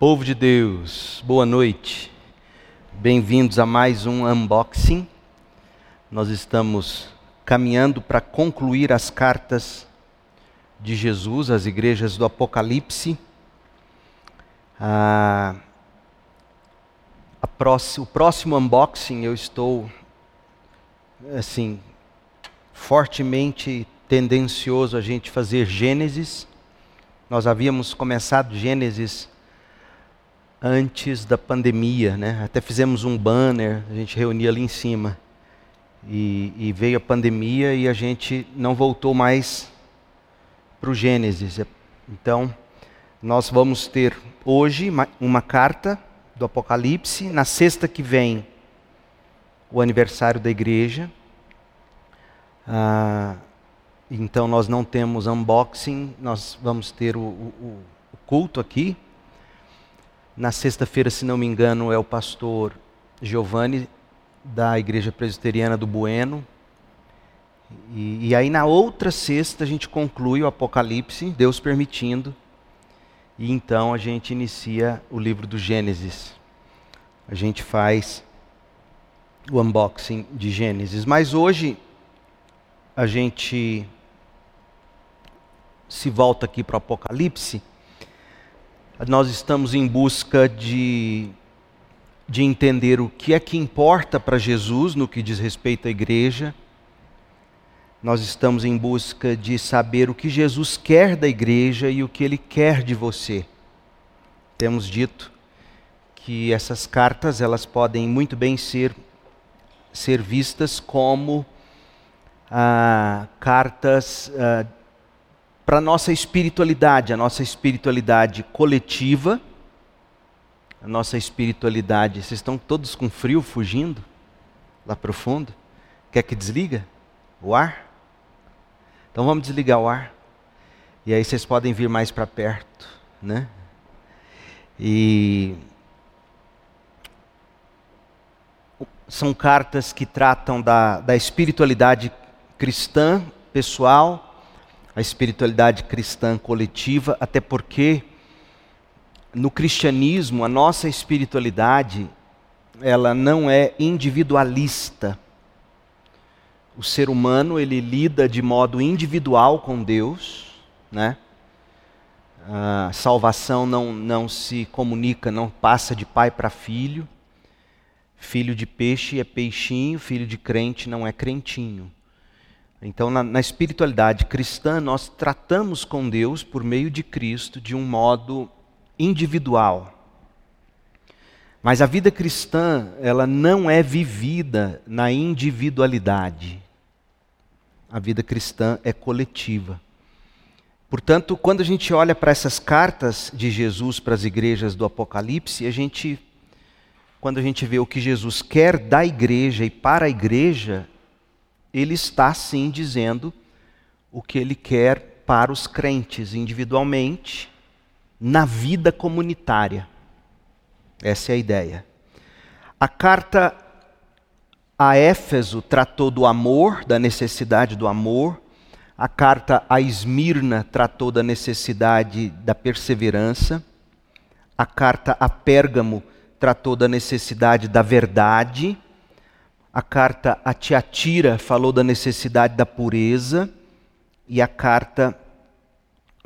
Povo de Deus, boa noite. Bem-vindos a mais um unboxing. Nós estamos caminhando para concluir as cartas de Jesus às igrejas do Apocalipse. Ah, próxima, o próximo unboxing eu estou assim fortemente tendencioso a gente fazer Gênesis. Nós havíamos começado Gênesis antes da pandemia, né? Até fizemos um banner, a gente reunia ali em cima. E, e veio a pandemia e a gente não voltou mais para o Gênesis. Então, nós vamos ter hoje uma carta do Apocalipse, na sexta que vem, o aniversário da igreja. Ah, então, nós não temos unboxing, nós vamos ter o, o, o culto aqui. Na sexta-feira, se não me engano, é o pastor Giovanni, da Igreja Presbiteriana do Bueno. E, e, aí, na outra sexta, a gente conclui o Apocalipse, Deus permitindo. E então a gente inicia o livro do Gênesis. A gente faz o unboxing de Gênesis. Mas hoje, a gente se volta aqui para o Apocalipse nós estamos em busca de, de entender o que é que importa para Jesus no que diz respeito à igreja. Nós estamos em busca de saber o que Jesus quer da igreja e o que ele quer de você. Temos dito que essas cartas elas podem muito bem ser ser vistas como ah, cartas ah, para a nossa espiritualidade, a nossa espiritualidade coletiva, a nossa espiritualidade. Vocês estão todos com frio, fugindo lá profundo? Quer que desliga o ar? Então vamos desligar o ar. E aí vocês podem vir mais para perto, né? E são cartas que tratam da, da espiritualidade cristã, pessoal, a espiritualidade cristã coletiva, até porque no cristianismo a nossa espiritualidade ela não é individualista. O ser humano ele lida de modo individual com Deus, né? A salvação não, não se comunica, não passa de pai para filho. Filho de peixe é peixinho, filho de crente não é crentinho. Então, na, na, espiritualidade cristã, nós tratamos com Deus por meio de Cristo de um modo individual. Mas a vida cristã, ela não é vivida na individualidade. A vida cristã é coletiva. Portanto, quando a gente olha para essas cartas de Jesus para as igrejas do Apocalipse, a gente quando a gente vê o que Jesus quer da igreja e para a igreja, ele está sim dizendo o que ele quer para os crentes individualmente, na vida comunitária. Essa é a ideia. A carta a Éfeso tratou do amor, da necessidade do amor. A carta a Esmirna tratou da necessidade da perseverança. A carta a Pérgamo tratou da necessidade da verdade. A carta a Tiatira falou da necessidade da pureza e a carta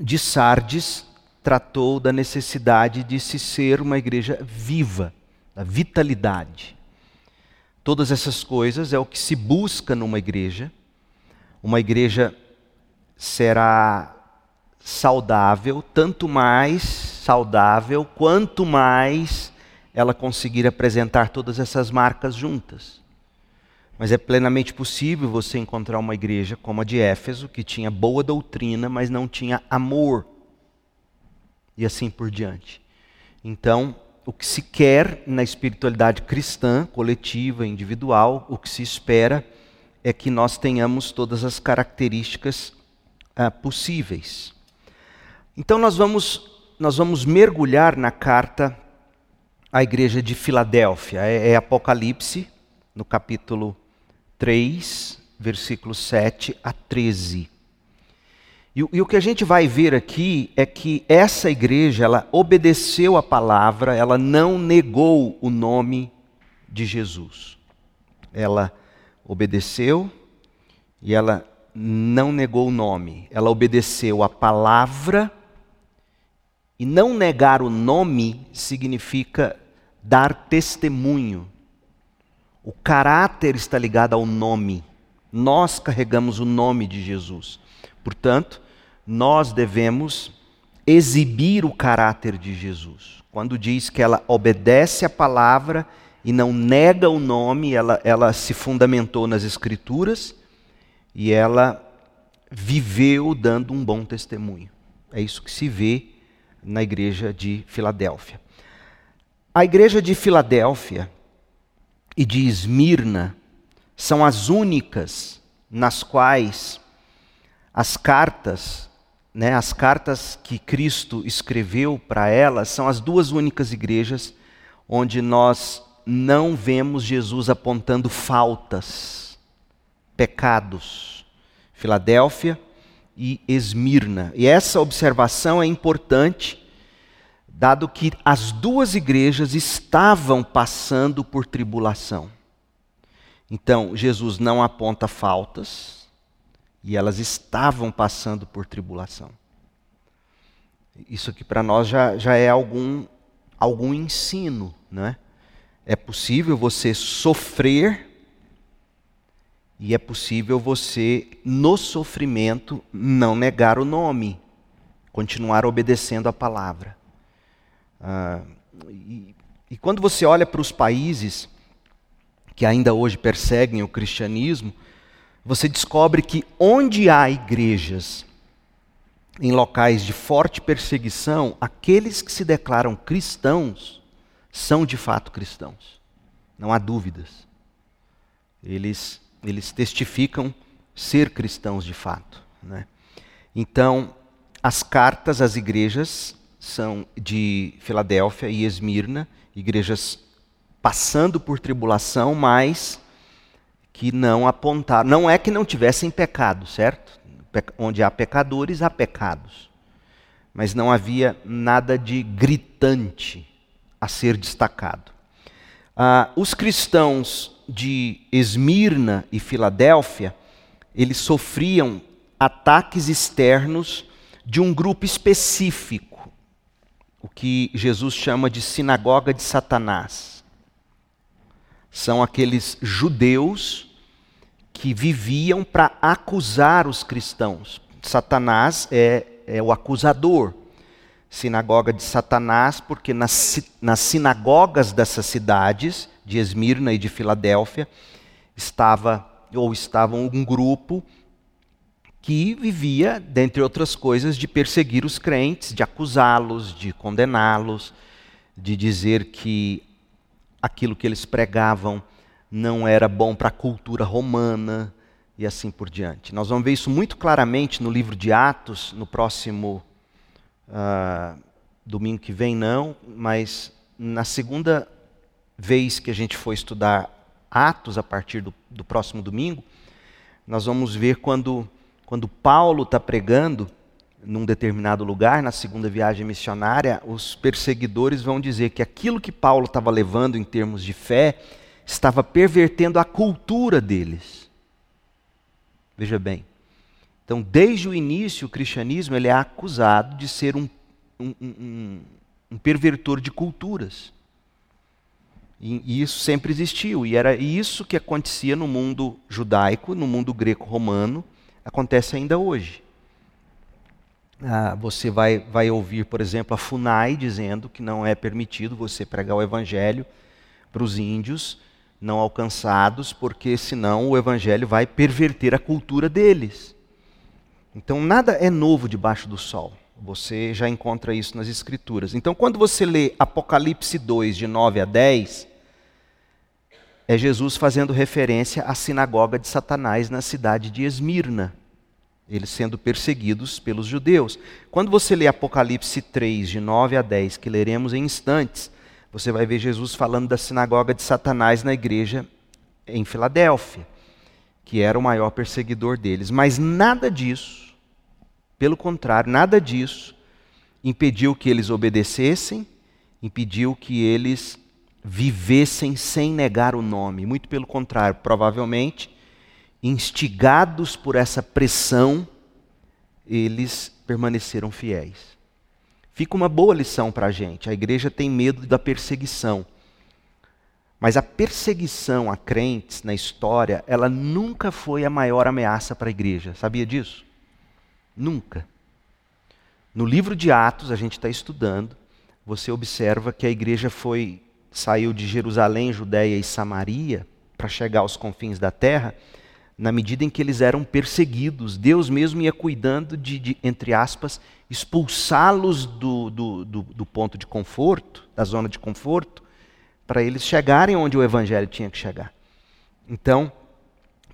de Sardes tratou da necessidade de se ser uma igreja viva, da vitalidade. Todas essas coisas é o que se busca numa igreja. Uma igreja será saudável, tanto mais saudável, quanto mais ela conseguir apresentar todas essas marcas juntas. Mas é plenamente possível você encontrar uma igreja como a de Éfeso, que tinha boa doutrina, mas não tinha amor. E assim por diante. Então, o que se quer na espiritualidade cristã, coletiva, individual, o que se espera é que nós tenhamos todas as características ah, possíveis. Então, nós vamos, nós vamos mergulhar na carta à igreja de Filadélfia. É, é Apocalipse, no capítulo 3, versículos 7 a 13. E, e, o que a gente vai ver aqui é que essa igreja, ela obedeceu a palavra, ela não negou o nome de Jesus. Ela obedeceu e ela não negou o nome. Ela obedeceu a palavra e não negar o nome significa dar testemunho. O caráter está ligado ao nome. Nós carregamos o nome de Jesus. Portanto, nós devemos exibir o caráter de Jesus. Quando diz que ela obedece a palavra e não nega o nome, ela, ela se fundamentou nas Escrituras e ela viveu dando um bom testemunho. É isso que se vê na igreja de Filadélfia. A igreja de Filadélfia e de Esmirna são as únicas nas quais as cartas né, as cartas que Cristo escreveu para elas são as duas únicas igrejas onde nós não vemos Jesus apontando faltas, pecados. Filadélfia e Esmirna. E essa observação é importante, dado que as duas igrejas estavam passando por tribulação. Então, Jesus não aponta faltas, e elas estavam passando por tribulação. Isso aqui para nós já, já é algum, algum ensino, né? É possível você sofrer e é possível você, no sofrimento, não negar o nome, continuar obedecendo a palavra. Ah, e, e quando você olha para os países que ainda hoje perseguem o cristianismo, você descobre que onde há igrejas em locais de forte perseguição, aqueles que se declaram cristãos são de fato cristãos. Não há dúvidas. Eles, eles testificam ser cristãos de fato. Né? Então, as cartas às igrejas são de Filadélfia e Esmirna, igrejas passando por tribulação, mas que não apontaram. Não é que não tivessem pecado, certo? Onde há pecadores, há pecados. Mas não havia nada de gritante a ser destacado. Ah, os cristãos de Esmirna e Filadélfia, eles sofriam ataques externos de um grupo específico, o que Jesus chama de sinagoga de Satanás são aqueles judeus que viviam para acusar os cristãos. Satanás é, é o acusador. Sinagoga de Satanás, porque nas, nas sinagogas dessas cidades, de Esmirna e de Filadélfia, estava ou estavam um grupo que vivia, dentre outras coisas, de perseguir os crentes, de acusá-los, de condená-los, de dizer que aquilo que eles pregavam não era bom para a cultura romana e assim por diante. Nós vamos ver isso muito claramente no livro de Atos, no próximo uh, domingo que vem, não, mas na segunda vez que a gente for estudar Atos, a partir do, do próximo domingo, nós vamos ver quando, quando Paulo está pregando num determinado lugar, na segunda viagem missionária, os perseguidores vão dizer que aquilo que Paulo estava levando em termos de fé estava pervertendo a cultura deles. Veja bem. Então, desde o início, o cristianismo ele é acusado de ser um, um, um, um pervertor de culturas. E, isso sempre existiu. E era isso que acontecia no mundo judaico, no mundo greco-romano, acontece ainda hoje. Ah, você vai, vai ouvir, por exemplo, a FUNAI dizendo que não é permitido você pregar o evangelho para os índios não alcançados, porque senão o evangelho vai perverter a cultura deles. Então nada é novo debaixo do sol. Você já encontra isso nas escrituras. Então quando você lê Apocalipse 2 de 9 a 10, é Jesus fazendo referência à sinagoga de Satanás na cidade de Esmirna eles sendo perseguidos pelos judeus. Quando você lê Apocalipse 3, de 9 a 10, que leremos em instantes, você vai ver Jesus falando da sinagoga de Satanás na igreja em Filadélfia, que era o maior perseguidor deles. Mas nada disso Pelo contrário, nada disso impediu que eles obedecessem, impediu que eles vivessem sem negar o nome. Muito pelo contrário, provavelmente, instigados por essa pressão, eles permaneceram fiéis. Fica uma boa lição para a gente. A igreja tem medo da perseguição. Mas a perseguição a crentes na história, ela nunca foi a maior ameaça para a igreja. Sabia disso? Nunca. No livro de Atos, a gente está estudando, você observa que a igreja foi saiu de Jerusalém, Judéia e Samaria para chegar aos confins da terra, na medida em que eles eram perseguidos. Deus mesmo ia cuidando de, de entre aspas, expulsá-los do, do, do, do ponto de conforto, da zona de conforto, para eles chegarem onde o evangelho tinha que chegar. Então,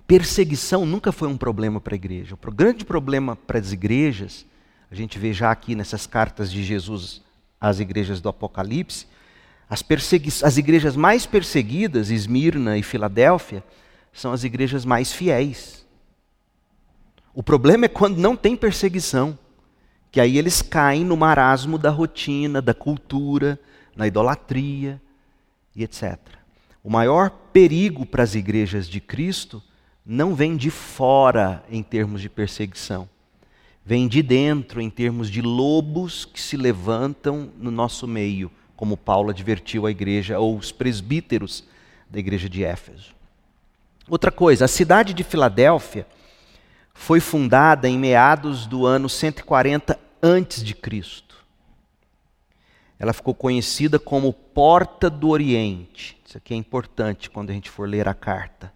perseguição nunca foi um problema para a igreja. O grande problema para as igrejas, a gente vê já aqui nessas cartas de Jesus às igrejas do Apocalipse, as, as igrejas mais perseguidas, Esmirna e Filadélfia, são as igrejas mais fiéis. O problema é quando não tem perseguição, que aí eles caem no marasmo da rotina, da cultura, na idolatria e etc. O maior perigo para as igrejas de Cristo não vem de fora em termos de perseguição, vem de dentro em termos de lobos que se levantam no nosso meio como Paulo advertiu a igreja, ou os presbíteros da igreja de Éfeso. Outra coisa, a cidade de Filadélfia foi fundada em meados do ano 140 antes de Cristo. Ela ficou conhecida como Porta do Oriente. Isso aqui é importante quando a gente for ler a carta.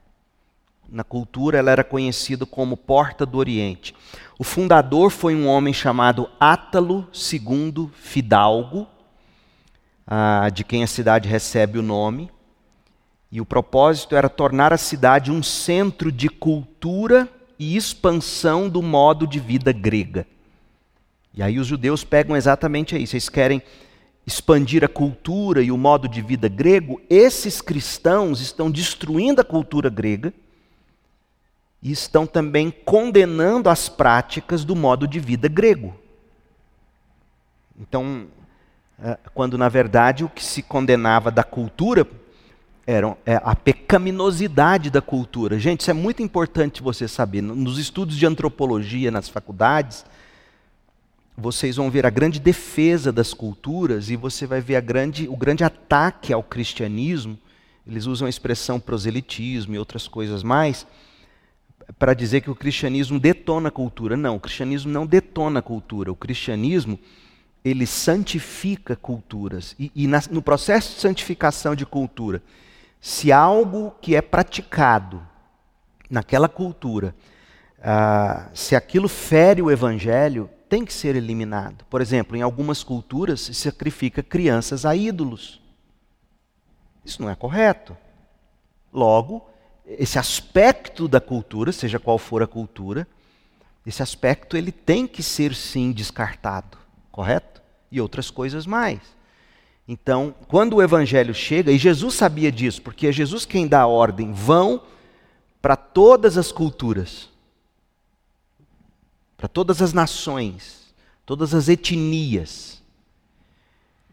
Na cultura, ela era conhecida como Porta do Oriente. O fundador foi um homem chamado Átalo II Fidalgo, ah, de quem a cidade recebe o nome. E o propósito era tornar a cidade um centro de cultura e expansão do modo de vida grega. E aí os judeus pegam exatamente aí. Vocês querem expandir a cultura e o modo de vida grego? Esses cristãos estão destruindo a cultura grega e estão também condenando as práticas do modo de vida grego. Então, quando na verdade o que se condenava da cultura era é, a pecaminosidade da cultura. Gente, isso é muito importante você saber. Nos estudos de antropologia nas faculdades, vocês vão ver a grande defesa das culturas e você vai ver grande, o grande ataque ao cristianismo. Eles usam a expressão proselitismo e outras coisas mais para dizer que o cristianismo detona a cultura. Não, o cristianismo não detona a cultura. O cristianismo ele santifica culturas. E, e na, no processo de santificação de cultura, se algo que é praticado naquela cultura, ah, se aquilo fere o evangelho, tem que ser eliminado. Por exemplo, em algumas culturas se sacrifica crianças a ídolos. Isso não é correto. Logo, esse aspecto da cultura, seja qual for a cultura, esse aspecto ele tem que ser sim descartado, correto? E outras coisas mais. Então, quando o evangelho chega, e Jesus sabia disso, porque é Jesus quem dá a ordem, vão para todas as culturas, para todas as nações, todas as etnias,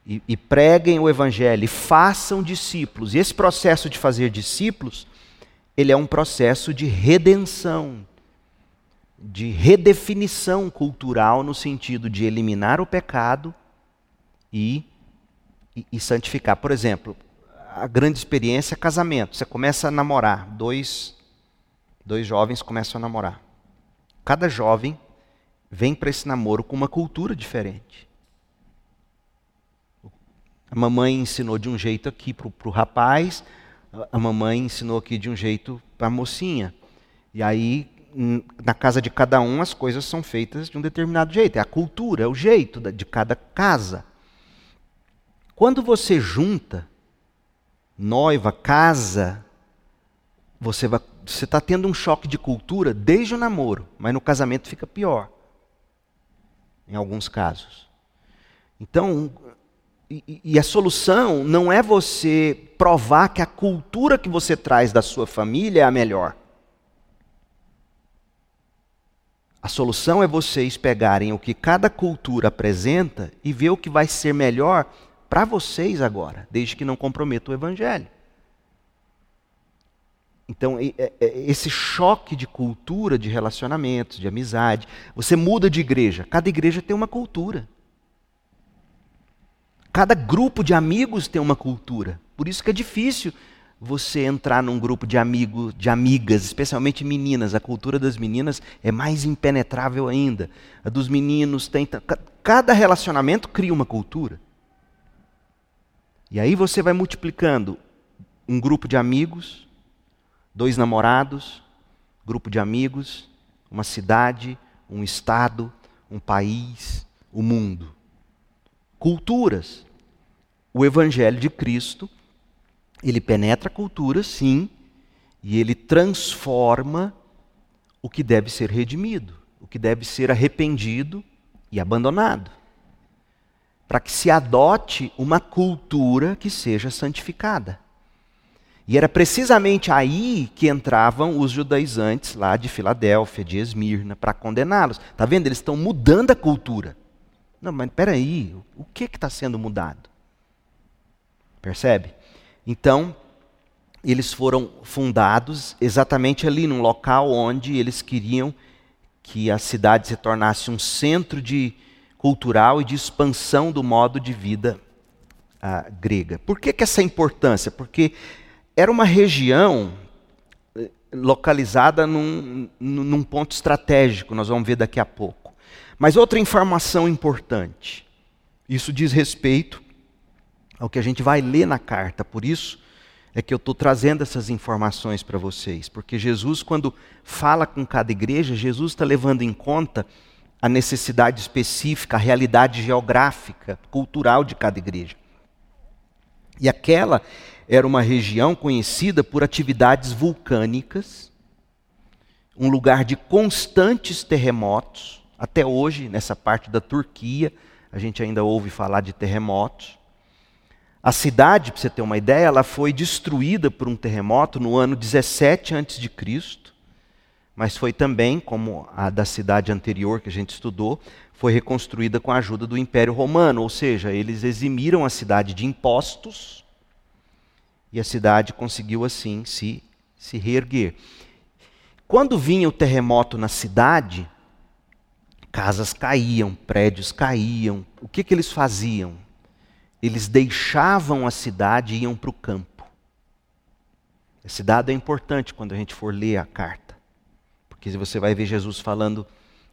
e, e preguem o evangelho, e façam discípulos. E esse processo de fazer discípulos, ele é um processo de redenção, de redefinição cultural no sentido de eliminar o pecado e, e, e santificar. Por exemplo, a grande experiência é casamento. Você começa a namorar, dois, dois jovens começam a namorar. Cada jovem vem para esse namoro com uma cultura diferente. A mamãe ensinou de um jeito aqui para o rapaz, a mamãe ensinou aqui de um jeito para a mocinha. E aí, na casa de cada um, as coisas são feitas de um determinado jeito. É a cultura, é o jeito de cada casa. Quando você junta noiva, casa, você está tendo um choque de cultura desde o namoro, mas no casamento fica pior, em alguns casos. Então, e, e a solução não é você provar que a cultura que você traz da sua família é a melhor. A solução é vocês pegarem o que cada cultura apresenta e ver o que vai ser melhor para vocês agora, desde que não comprometa o evangelho. Então, esse choque de cultura, de relacionamentos, de amizade, você muda de igreja. Cada igreja tem uma cultura. Cada grupo de amigos tem uma cultura. Por isso que é difícil você entrar num grupo de amigos, de amigas, especialmente meninas. A cultura das meninas é mais impenetrável ainda. A dos meninos tem. Cada relacionamento cria uma cultura. E aí você vai multiplicando um grupo de amigos, dois namorados, grupo de amigos, uma cidade, um estado, um país, o mundo. Culturas. O evangelho de Cristo, ele penetra a cultura, sim, e ele transforma o que deve ser redimido, o que deve ser arrependido e abandonado. Para que se adote uma cultura que seja santificada. E era precisamente aí que entravam os judaizantes lá de Filadélfia, de Esmirna, para condená-los. Está vendo? Eles estão mudando a cultura. Não, mas espera aí, o que está sendo mudado? Percebe? Então, eles foram fundados exatamente ali, num local onde eles queriam que a cidade se tornasse um centro de cultural e de expansão do modo de vida ah, grega. Por que, que essa importância? Porque era uma região eh, localizada num, num ponto estratégico, nós vamos ver daqui a pouco. Mas outra informação importante, isso diz respeito ao que a gente vai ler na carta, por isso é que eu estou trazendo essas informações para vocês, porque Jesus, quando fala com cada igreja, Jesus está levando em conta a necessidade específica, a realidade geográfica, cultural de cada igreja. E aquela era uma região conhecida por atividades vulcânicas, um lugar de constantes terremotos. Até hoje, nessa parte da Turquia, a gente ainda ouve falar de terremotos. A cidade, para você ter uma ideia, ela foi destruída por um terremoto no ano 17 a.C., mas foi também, como a da cidade anterior que a gente estudou, foi reconstruída com a ajuda do Império Romano, ou seja, eles eximiram a cidade de impostos e a cidade conseguiu assim se, se reerguer. Quando vinha o terremoto na cidade, casas caíam, prédios caíam. O que, que eles faziam? Eles deixavam a cidade e iam para o campo. Esse dado é importante quando a gente for ler a carta, porque você vai ver Jesus falando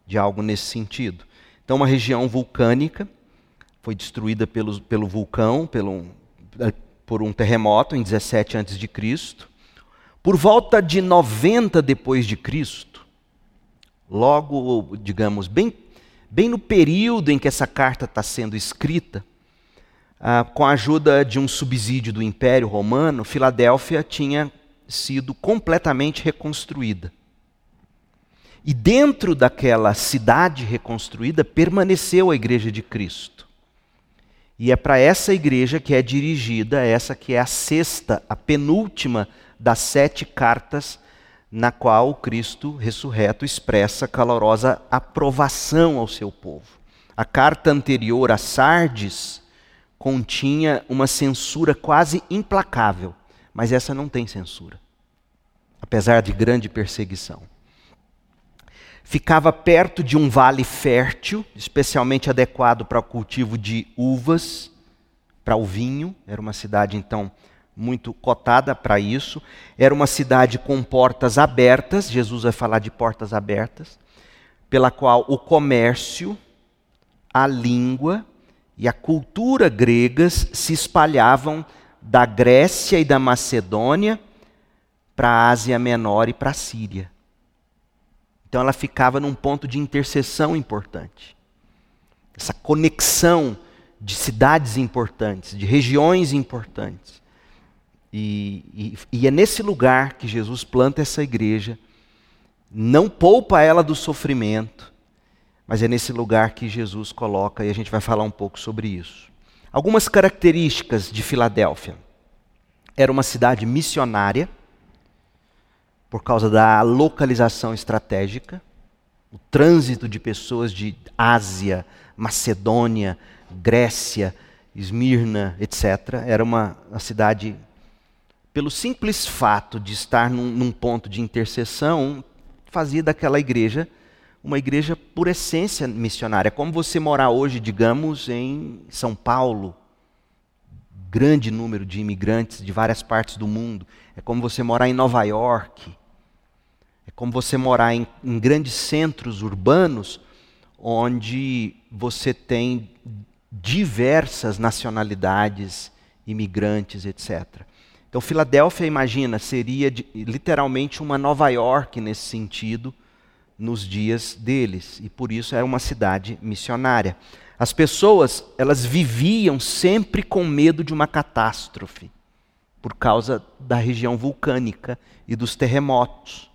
de algo nesse sentido. Então, uma região vulcânica foi destruída pelo, pelo vulcão, pelo, por um terremoto em 17 a.C. Por volta de 90 depois de Cristo, logo, digamos, bem, bem no período em que essa carta está sendo escrita, ah, com a ajuda de um subsídio do Império Romano, Filadélfia tinha sido completamente reconstruída. E dentro daquela cidade reconstruída permaneceu a Igreja de Cristo. E é para essa igreja que é dirigida essa que é a sexta, a penúltima das sete cartas na qual Cristo ressurreto expressa calorosa aprovação ao seu povo. A carta anterior a Sardes continha uma censura quase implacável, mas essa não tem censura, apesar de grande perseguição ficava perto de um vale fértil, especialmente adequado para o cultivo de uvas, para o vinho. Era uma cidade, então, muito cotada para isso. Era uma cidade com portas abertas, Jesus vai falar de portas abertas, pela qual o comércio, a língua e a cultura gregas se espalhavam da Grécia e da Macedônia para a Ásia Menor e para a Síria. Então ela ficava num ponto de interseção importante. Essa conexão de cidades importantes, de regiões importantes. E, e, e, é nesse lugar que Jesus planta essa igreja, não poupa ela do sofrimento, mas é nesse lugar que Jesus coloca, e a gente vai falar um pouco sobre isso. Algumas características de Filadélfia. Era uma cidade missionária, por causa da localização estratégica. O trânsito de pessoas de Ásia, Macedônia, Grécia, Esmirna, etc. Era uma, uma cidade, pelo simples fato de estar num, num ponto de interseção, fazia daquela igreja uma igreja por essência missionária. Como você morar hoje, digamos, em São Paulo, grande número de imigrantes de várias partes do mundo. É como você morar em Nova York. É como você morar em, em grandes centros urbanos, onde você tem diversas nacionalidades, imigrantes, etc. Então, Filadélfia, imagina, seria de, literalmente uma Nova York nesse sentido nos dias deles, e por isso era uma cidade missionária. As pessoas, elas viviam sempre com medo de uma catástrofe, por causa da região vulcânica e dos terremotos.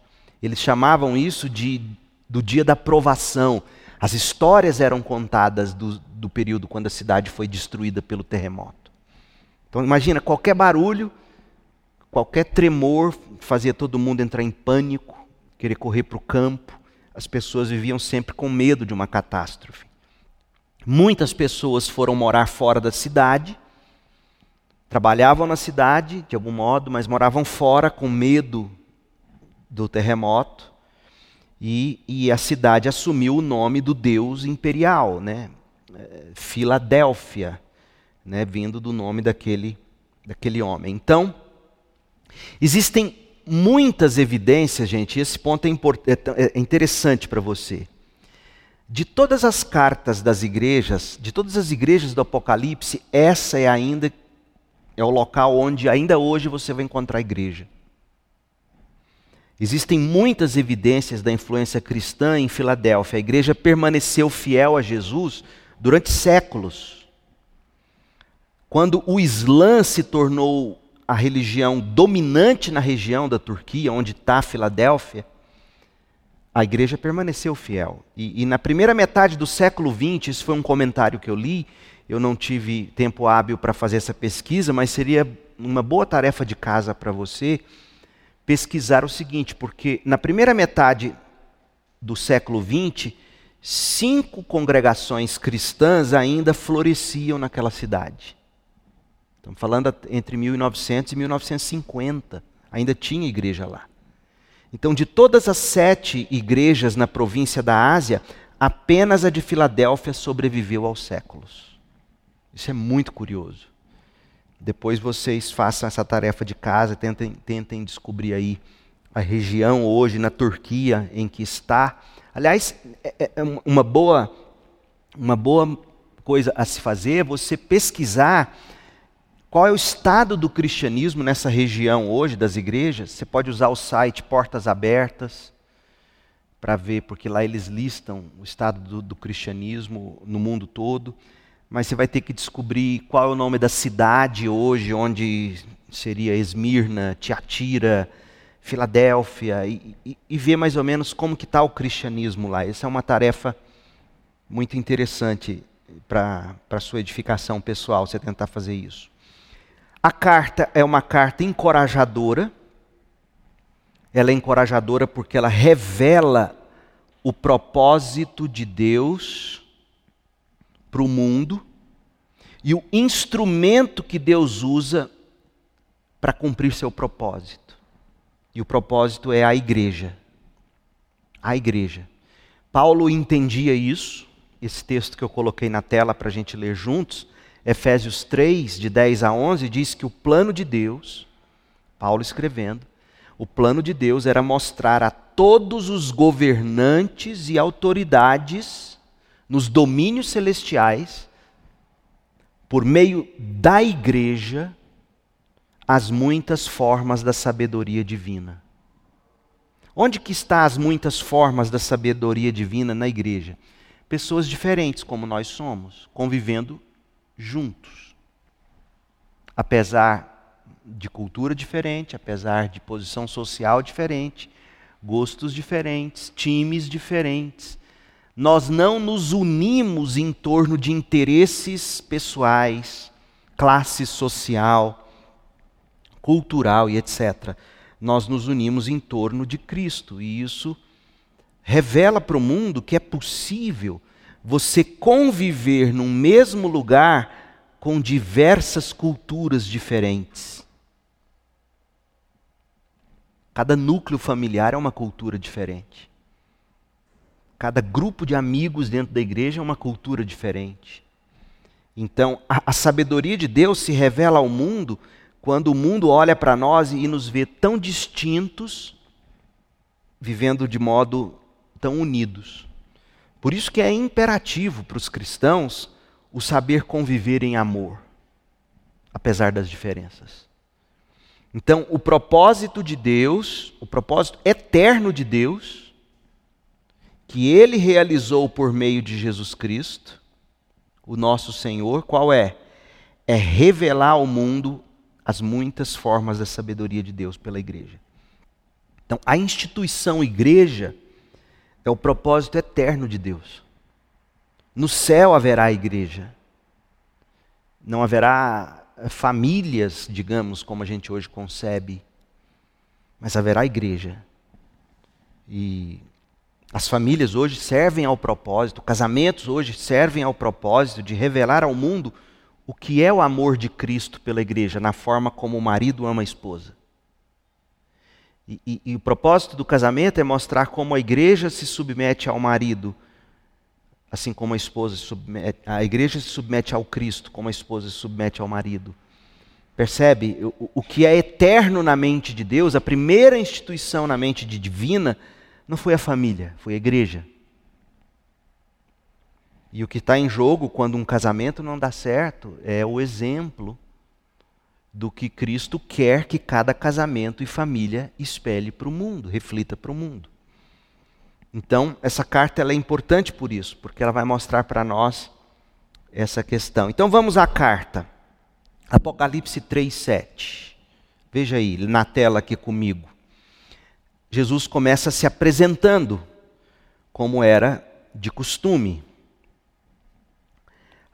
Eles chamavam isso de do dia da provação. As histórias eram contadas do, do período quando a cidade foi destruída pelo terremoto. Então imagina, qualquer barulho, qualquer tremor fazia todo mundo entrar em pânico, querer correr para o campo as pessoas viviam sempre com medo de uma catástrofe. Muitas pessoas foram morar fora da cidade, trabalhavam na cidade de algum modo, mas moravam fora com medo do terremoto. E, e a cidade assumiu o nome do deus imperial, né? É, Filadélfia, né? vindo do nome daquele, daquele homem. Então, existem muitas evidências, gente, esse ponto é, é, é interessante para você. De todas as cartas das igrejas, de todas as igrejas do Apocalipse, essa é ainda é o local onde ainda hoje você vai encontrar a igreja. Existem muitas evidências da influência cristã em Filadélfia. A igreja permaneceu fiel a Jesus durante séculos. Quando o Islã se tornou a religião dominante na região da Turquia, onde está Filadélfia, a igreja permaneceu fiel. E, e, na primeira metade do século XX, isso foi um comentário que eu li, eu não tive tempo hábil para fazer essa pesquisa, mas seria uma boa tarefa de casa para você pesquisar o seguinte, porque na primeira metade do século XX, cinco congregações cristãs ainda floresciam naquela cidade. Estamos falando entre 1900 e 1950. Ainda tinha igreja lá. Então, de todas as sete igrejas na província da Ásia, apenas a de Filadélfia sobreviveu aos séculos. Isso é muito curioso. Depois vocês façam essa tarefa de casa, tentem, tentem descobrir aí a região hoje na Turquia em que está. Aliás, é, é, é uma boa, uma boa coisa a se fazer é você pesquisar qual é o estado do cristianismo nessa região hoje das igrejas? Você pode usar o site Portas Abertas para ver, porque lá eles listam o estado do, do, cristianismo no mundo todo. Mas você vai ter que descobrir qual é o nome da cidade hoje, onde seria Esmirna, Tiatira, Filadélfia, e, e, e ver mais ou menos como que está o cristianismo lá. Essa é uma tarefa muito interessante para a sua edificação pessoal, você tentar fazer isso. A carta é uma carta encorajadora. Ela é encorajadora porque ela revela o propósito de Deus para o mundo e o instrumento que Deus usa para cumprir seu propósito. E o propósito é a igreja. A igreja. Paulo entendia isso, esse texto que eu coloquei na tela para a gente ler juntos Efésios 3, de 10 a 11, diz que o plano de Deus, Paulo escrevendo, o plano de Deus era mostrar a todos os governantes e autoridades nos domínios celestiais, por meio da igreja, as muitas formas da sabedoria divina. Onde que está as muitas formas da sabedoria divina na igreja? Pessoas diferentes como nós somos, convivendo juntos. Apesar de cultura diferente, apesar de posição social diferente, gostos diferentes, times diferentes, nós não nos unimos em torno de interesses pessoais, classe social, cultural e etc. Nós nos unimos em torno de Cristo e isso revela para o mundo que é possível você conviver num mesmo lugar com diversas culturas diferentes. Cada núcleo familiar é uma cultura diferente. Cada grupo de amigos dentro da igreja é uma cultura diferente. Então, a, a sabedoria de Deus se revela ao mundo quando o mundo olha para nós e nos vê tão distintos, vivendo de modo tão unidos. Por isso que é imperativo para os cristãos o saber conviver em amor, apesar das diferenças. Então, o propósito de Deus, o propósito eterno de Deus, que ele realizou por meio de Jesus Cristo, o nosso Senhor, qual é? É revelar ao mundo as muitas formas da sabedoria de Deus pela igreja. Então, a instituição igreja é o propósito eterno de Deus. No céu haverá igreja. Não haverá famílias, digamos, como a gente hoje concebe, mas haverá igreja. E as famílias hoje servem ao propósito, casamentos hoje servem ao propósito de revelar ao mundo o que é o amor de Cristo pela igreja, na forma como o marido ama a esposa. E, e, e, o propósito do casamento é mostrar como a igreja se submete ao marido, assim como a esposa se submete, a igreja se submete ao Cristo, como a esposa se submete ao marido. Percebe? O, o que é eterno na mente de Deus, a primeira instituição na mente de divina, não foi a família, foi a igreja. E o que está em jogo quando um casamento não dá certo é o exemplo do que Cristo quer que cada casamento e família espelhe para o mundo, reflita para o mundo. Então, essa carta é importante por isso, porque ela vai mostrar para nós essa questão. Então, vamos à carta. Apocalipse 3:7. Veja aí na tela aqui comigo. Jesus começa se apresentando, como era de costume.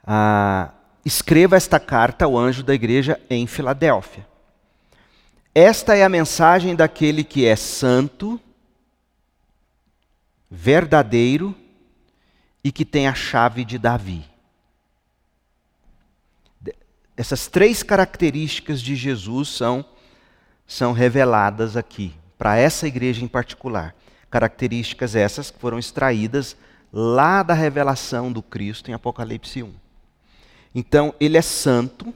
Ah, escreva esta carta ao anjo da igreja em Filadélfia. Esta é a mensagem daquele que é santo, verdadeiro e que tem a chave de Davi. Essas três características de Jesus são, são reveladas aqui para essa igreja em particular. Características essas que foram extraídas lá da revelação do Cristo em Apocalipse 1. Então, ele é santo,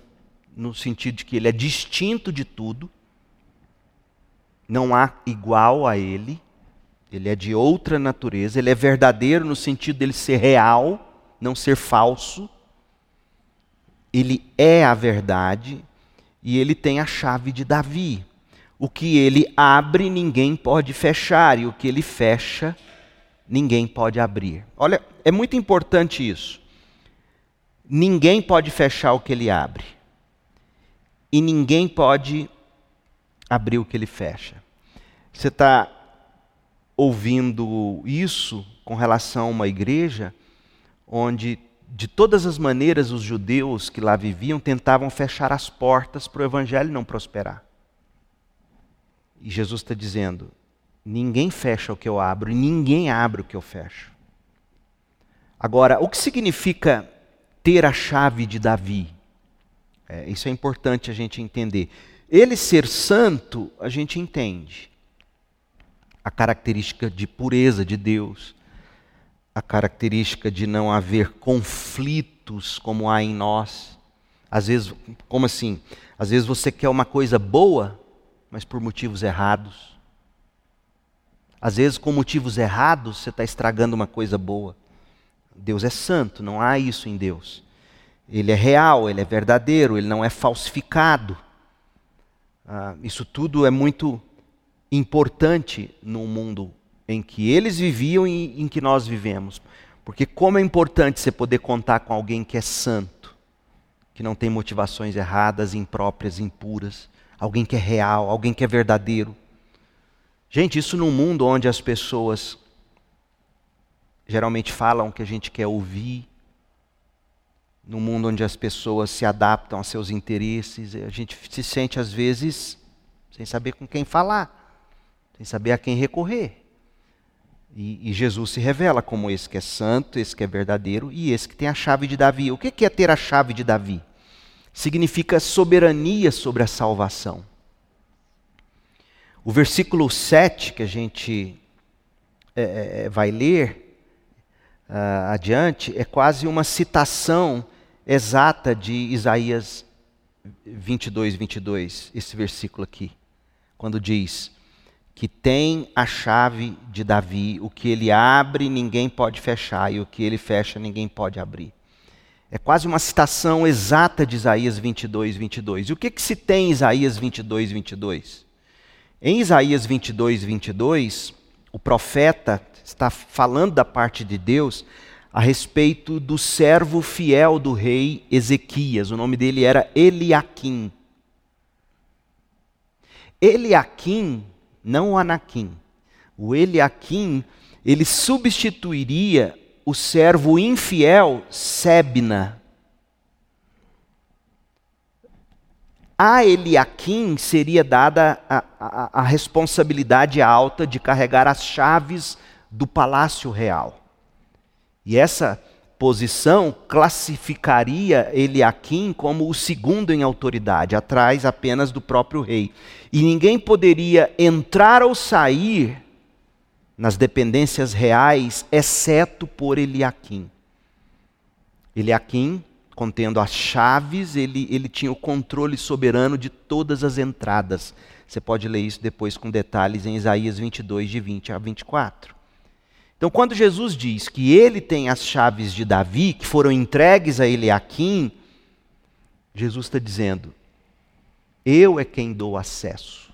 no sentido de que ele é distinto de tudo, não há igual a ele, ele é de outra natureza, ele é verdadeiro no sentido dele ser real, não ser falso. Ele é a verdade e ele tem a chave de Davi. O que ele abre, ninguém pode fechar, e o que ele fecha, ninguém pode abrir. Olha, é muito importante isso. Ninguém pode fechar o que ele abre, e ninguém pode abrir o que ele fecha. Você está ouvindo isso com relação a uma igreja onde, de todas as maneiras, os judeus que lá viviam tentavam fechar as portas para o evangelho não prosperar. E Jesus está dizendo: ninguém fecha o que eu abro ninguém abre o que eu fecho. Agora, o que significa ter a chave de Davi? É, isso é importante a gente entender. Ele ser santo, a gente entende. A característica de pureza de Deus, a característica de não haver conflitos como há em nós. Às vezes, como assim? Às vezes você quer uma coisa boa, mas por motivos errados. Às vezes, com motivos errados, você está estragando uma coisa boa. Deus é santo, não há isso em Deus. Ele é real, ele é verdadeiro, ele não é falsificado. Ah, isso tudo é muito importante no mundo em que eles viviam e em que nós vivemos. Porque, como é importante você poder contar com alguém que é santo, que não tem motivações erradas, impróprias, impuras alguém que é real, alguém que é verdadeiro. Gente, isso num mundo onde as pessoas geralmente falam o que a gente quer ouvir, num mundo onde as pessoas se adaptam aos seus interesses, a gente se sente às vezes sem saber com quem falar, sem saber a quem recorrer. E, e, Jesus se revela como esse que é santo, esse que é verdadeiro e esse que tem a chave de Davi. O que é ter a chave de Davi? Significa soberania sobre a salvação. O versículo 7 que a gente é, é, vai ler uh, adiante é quase uma citação exata de Isaías 22, 22, esse versículo aqui, quando diz que tem a chave de Davi, o que ele abre ninguém pode fechar, e o que ele fecha ninguém pode abrir. É quase uma citação exata de Isaías 22, 22. E o que, que se tem em Isaías 22, 22? Em Isaías 22, 22, o profeta está falando da parte de Deus a respeito do servo fiel do rei Ezequias. O nome dele era Eliaquim. Eliaquim, não o Anaquim. O Eliaquim, ele substituiria o servo infiel Sebna. A Eliaquim seria dada a, a, a responsabilidade alta de carregar as chaves do palácio real. E essa posição classificaria Eliakim como o segundo em autoridade, atrás apenas do próprio rei. E ninguém poderia entrar ou sair nas dependências reais, exceto por Eliakim. Eliakim, contendo as chaves, ele, ele tinha o controle soberano de todas as entradas. Você pode ler isso depois com detalhes em Isaías 22, de 20 a 24. Então, quando Jesus diz que ele tem as chaves de Davi, que foram entregues a Eliakim, Jesus está dizendo: eu é quem dou acesso.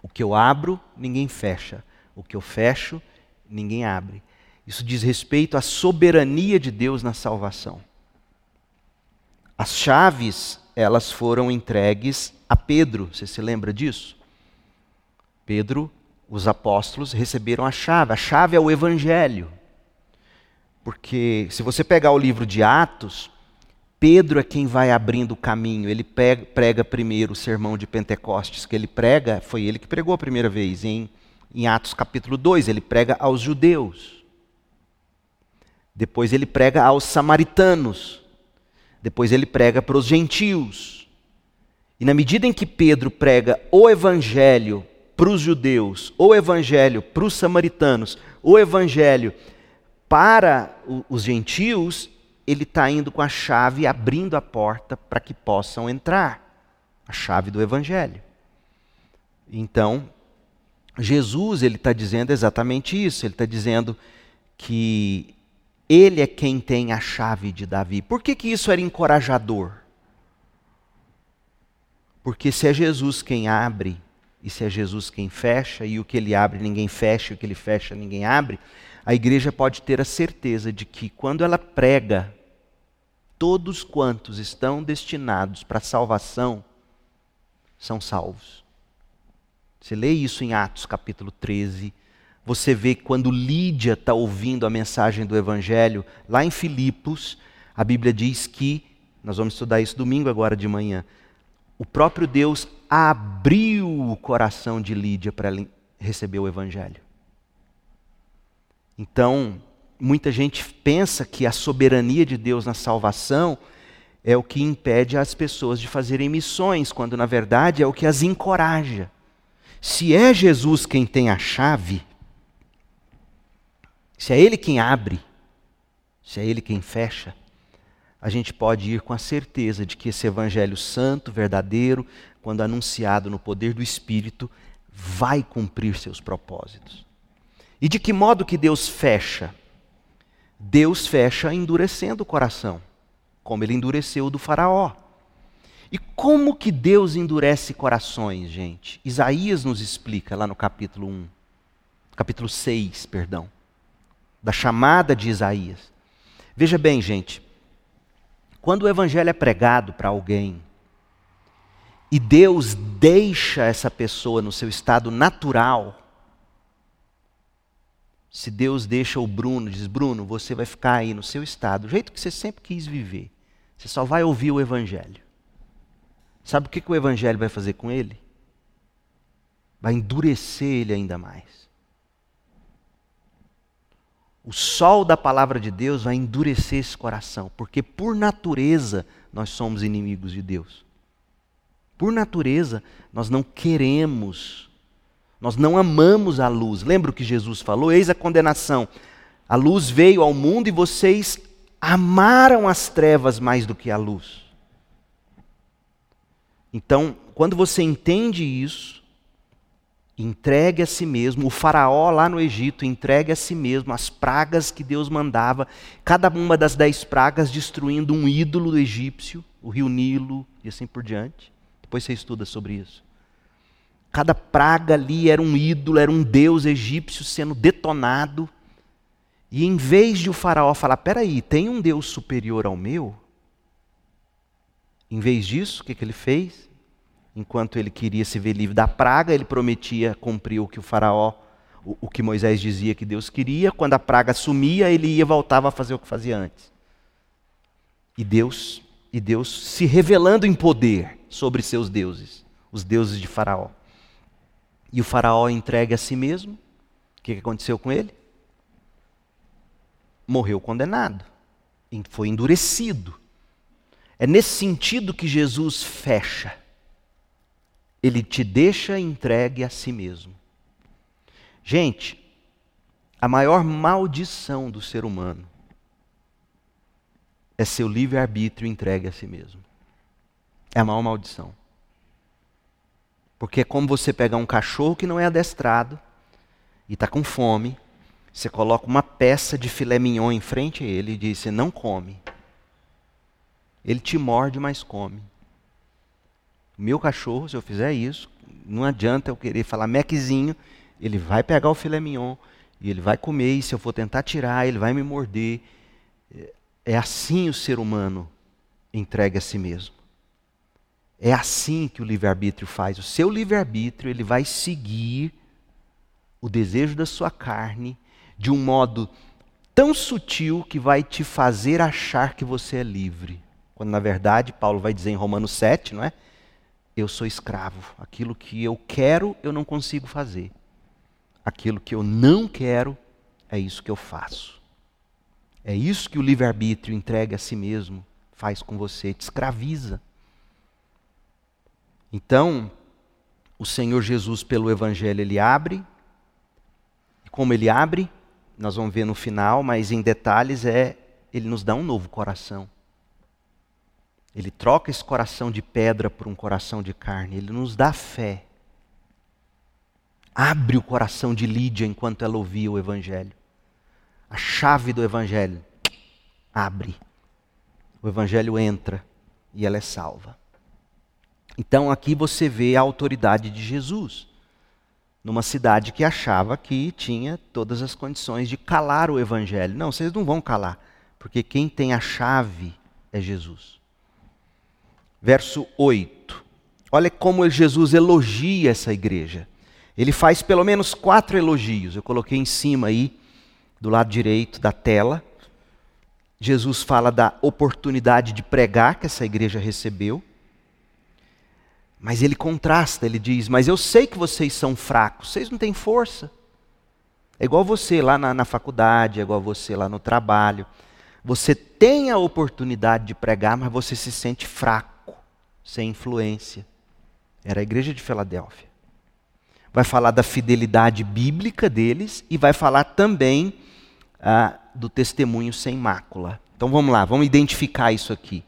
O que eu abro, ninguém fecha. O que eu fecho, ninguém abre. Isso diz respeito à soberania de Deus na salvação. As chaves, elas foram entregues a Pedro. Você se lembra disso? Pedro os apóstolos receberam a chave. A chave é o evangelho. Porque se você pegar o livro de Atos, Pedro é quem vai abrindo o caminho. Ele prega, primeiro o sermão de Pentecostes, que ele prega, foi ele que pregou a primeira vez, em, em Atos capítulo 2. Ele prega aos judeus. Depois ele prega aos samaritanos. Depois ele prega para os gentios. E na medida em que Pedro prega o evangelho para os judeus, o evangelho para os samaritanos, o evangelho para os gentios, ele está indo com a chave abrindo a porta para que possam entrar a chave do evangelho. Então, Jesus ele está dizendo exatamente isso. Ele está dizendo que ele é quem tem a chave de Davi. Por que, que isso era encorajador? Porque se é Jesus quem abre, e se é Jesus quem fecha, e o que ele abre ninguém fecha, e o que ele fecha ninguém abre, a igreja pode ter a certeza de que quando ela prega, todos quantos estão destinados para a salvação são salvos. Você lê isso em Atos capítulo 13. Você vê quando Lídia está ouvindo a mensagem do Evangelho, lá em Filipos, a Bíblia diz que, nós vamos estudar isso domingo agora de manhã, o próprio Deus abriu o coração de Lídia para ela receber o Evangelho. Então, muita gente pensa que a soberania de Deus na salvação é o que impede as pessoas de fazerem missões, quando na verdade é o que as encoraja. Se é Jesus quem tem a chave, se é Ele quem abre, se é Ele quem fecha, a gente pode ir com a certeza de que esse Evangelho santo, verdadeiro, quando anunciado no poder do Espírito, vai cumprir seus propósitos. E de que modo que Deus fecha? Deus fecha endurecendo o coração, como ele endureceu o do Faraó. E como que Deus endurece corações, gente? Isaías nos explica lá no capítulo 1, capítulo 6, perdão, da chamada de Isaías. Veja bem, gente, quando o evangelho é pregado para alguém e Deus deixa essa pessoa no seu estado natural, se Deus deixa o Bruno, diz: Bruno, você vai ficar aí no seu estado, do jeito que você sempre quis viver. Você só vai ouvir o Evangelho. Sabe o que, que o Evangelho vai fazer com ele? Vai endurecer ele ainda mais. o sol da palavra de Deus vai endurecer esse coração, porque por natureza nós somos inimigos de Deus. Por natureza, nós não queremos, nós não amamos a luz. Lembra o que Jesus falou? Eis a condenação. A luz veio ao mundo e vocês amaram as trevas mais do que a luz. Então, quando você entende isso, entregue a si mesmo, o faraó lá no Egito entregue a si mesmo as pragas que Deus mandava, cada uma das dez pragas destruindo um ídolo egípcio, o rio Nilo e assim por diante. Depois você estuda sobre isso. Cada praga ali era um ídolo, era um deus egípcio sendo detonado. E em vez de o faraó falar, peraí, tem um Deus superior ao meu? Em vez disso, o que, que ele fez? Enquanto ele queria se ver livre da praga, ele prometia cumprir o que o faraó, o, o que Moisés dizia que Deus queria. Quando a praga sumia, ele ia voltava a fazer o que fazia antes. E Deus, e Deus se revelando em poder sobre seus deuses, os deuses de Faraó. E o Faraó entregue a si mesmo. O que aconteceu com ele? morreu condenado, foi endurecido. É nesse sentido que Jesus fecha. Ele te deixa entregue a si mesmo. Gente, a maior maldição do ser humano é seu livre-arbítrio entregue a si mesmo. É a maior maldição. Porque é como você pegar um cachorro que não é adestrado e está com fome você coloca uma peça de filé mignon em frente a ele e diz: Você não come. Ele te morde, mas come. Meu cachorro, se eu fizer isso, não adianta eu querer falar mequezinho, ele vai pegar o filé mignon e ele vai comer, e se eu for tentar tirar, ele vai me morder. É assim o ser humano entrega a si mesmo. É assim que o livre-arbítrio faz. O seu livre-arbítrio, ele vai seguir o desejo da sua carne de um modo tão sutil que vai te fazer achar que você é livre. Quando na verdade, Paulo vai dizer em Romanos 7, não é? Eu sou escravo. Aquilo que eu quero, eu não consigo fazer. Aquilo que eu não quero, é isso que eu faço. É isso que o livre-arbítrio entregue a si mesmo faz com você, te escraviza. Então, o Senhor Jesus, pelo Evangelho, ele abre. E como ele abre? nós vamos ver no final, mas em detalhes é ele nos dá um novo coração. Ele troca esse coração de pedra por um coração de carne, ele nos dá fé. Abre o coração de Lídia enquanto ela ouvia o evangelho. A chave do evangelho abre. O evangelho entra e ela é salva. Então aqui você vê a autoridade de Jesus numa cidade que achava que tinha todas as condições de calar o evangelho. Não, vocês não vão calar, porque quem tem a chave é Jesus. Verso 8. Olha como Jesus elogia essa igreja. Ele faz pelo menos quatro elogios. Eu coloquei em cima aí, do lado direito da tela. Jesus fala da oportunidade de pregar que essa igreja recebeu. Mas ele contrasta, ele diz: Mas eu sei que vocês são fracos, vocês não têm força. É igual você lá na, na faculdade, é igual você lá no trabalho. Você tem a oportunidade de pregar, mas você se sente fraco, sem influência. Era a igreja de Filadélfia. Vai falar da fidelidade bíblica deles e vai falar também ah, do testemunho sem mácula. Então vamos lá, vamos identificar isso aqui.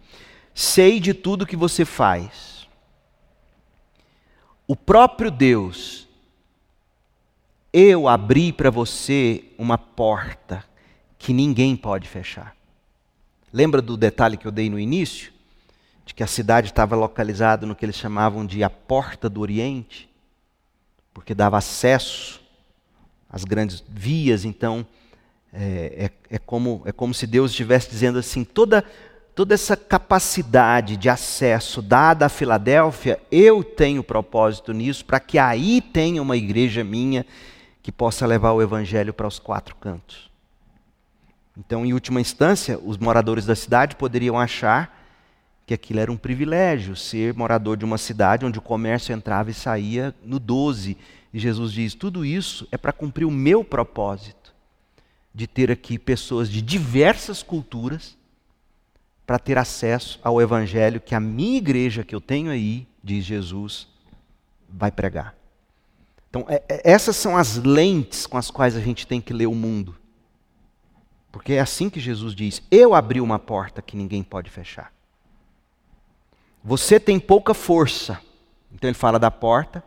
Sei de tudo que você faz o próprio Deus, eu abri para você uma porta que ninguém pode fechar. Lembra do detalhe que eu dei no início? De que a cidade estava localizada no que eles chamavam de a Porta do Oriente, porque dava acesso às grandes vias, então é, é, é, como, é como se Deus estivesse dizendo assim: toda, toda essa capacidade de acesso dada a Filadélfia, eu tenho propósito nisso, para que aí tenha uma igreja minha que possa levar o evangelho para os quatro cantos. Então, em última instância, os moradores da cidade poderiam achar que aquilo era um privilégio, ser morador de uma cidade onde o comércio entrava e saía no 12. E Jesus diz: tudo isso é para cumprir o meu propósito de ter aqui pessoas de diversas culturas para ter acesso ao evangelho que a minha igreja que eu tenho aí, diz Jesus, vai pregar. Então, é, é, essas são as lentes com as quais a gente tem que ler o mundo. Porque é assim que Jesus diz: Eu abri uma porta que ninguém pode fechar. Você tem pouca força. Então ele fala da porta,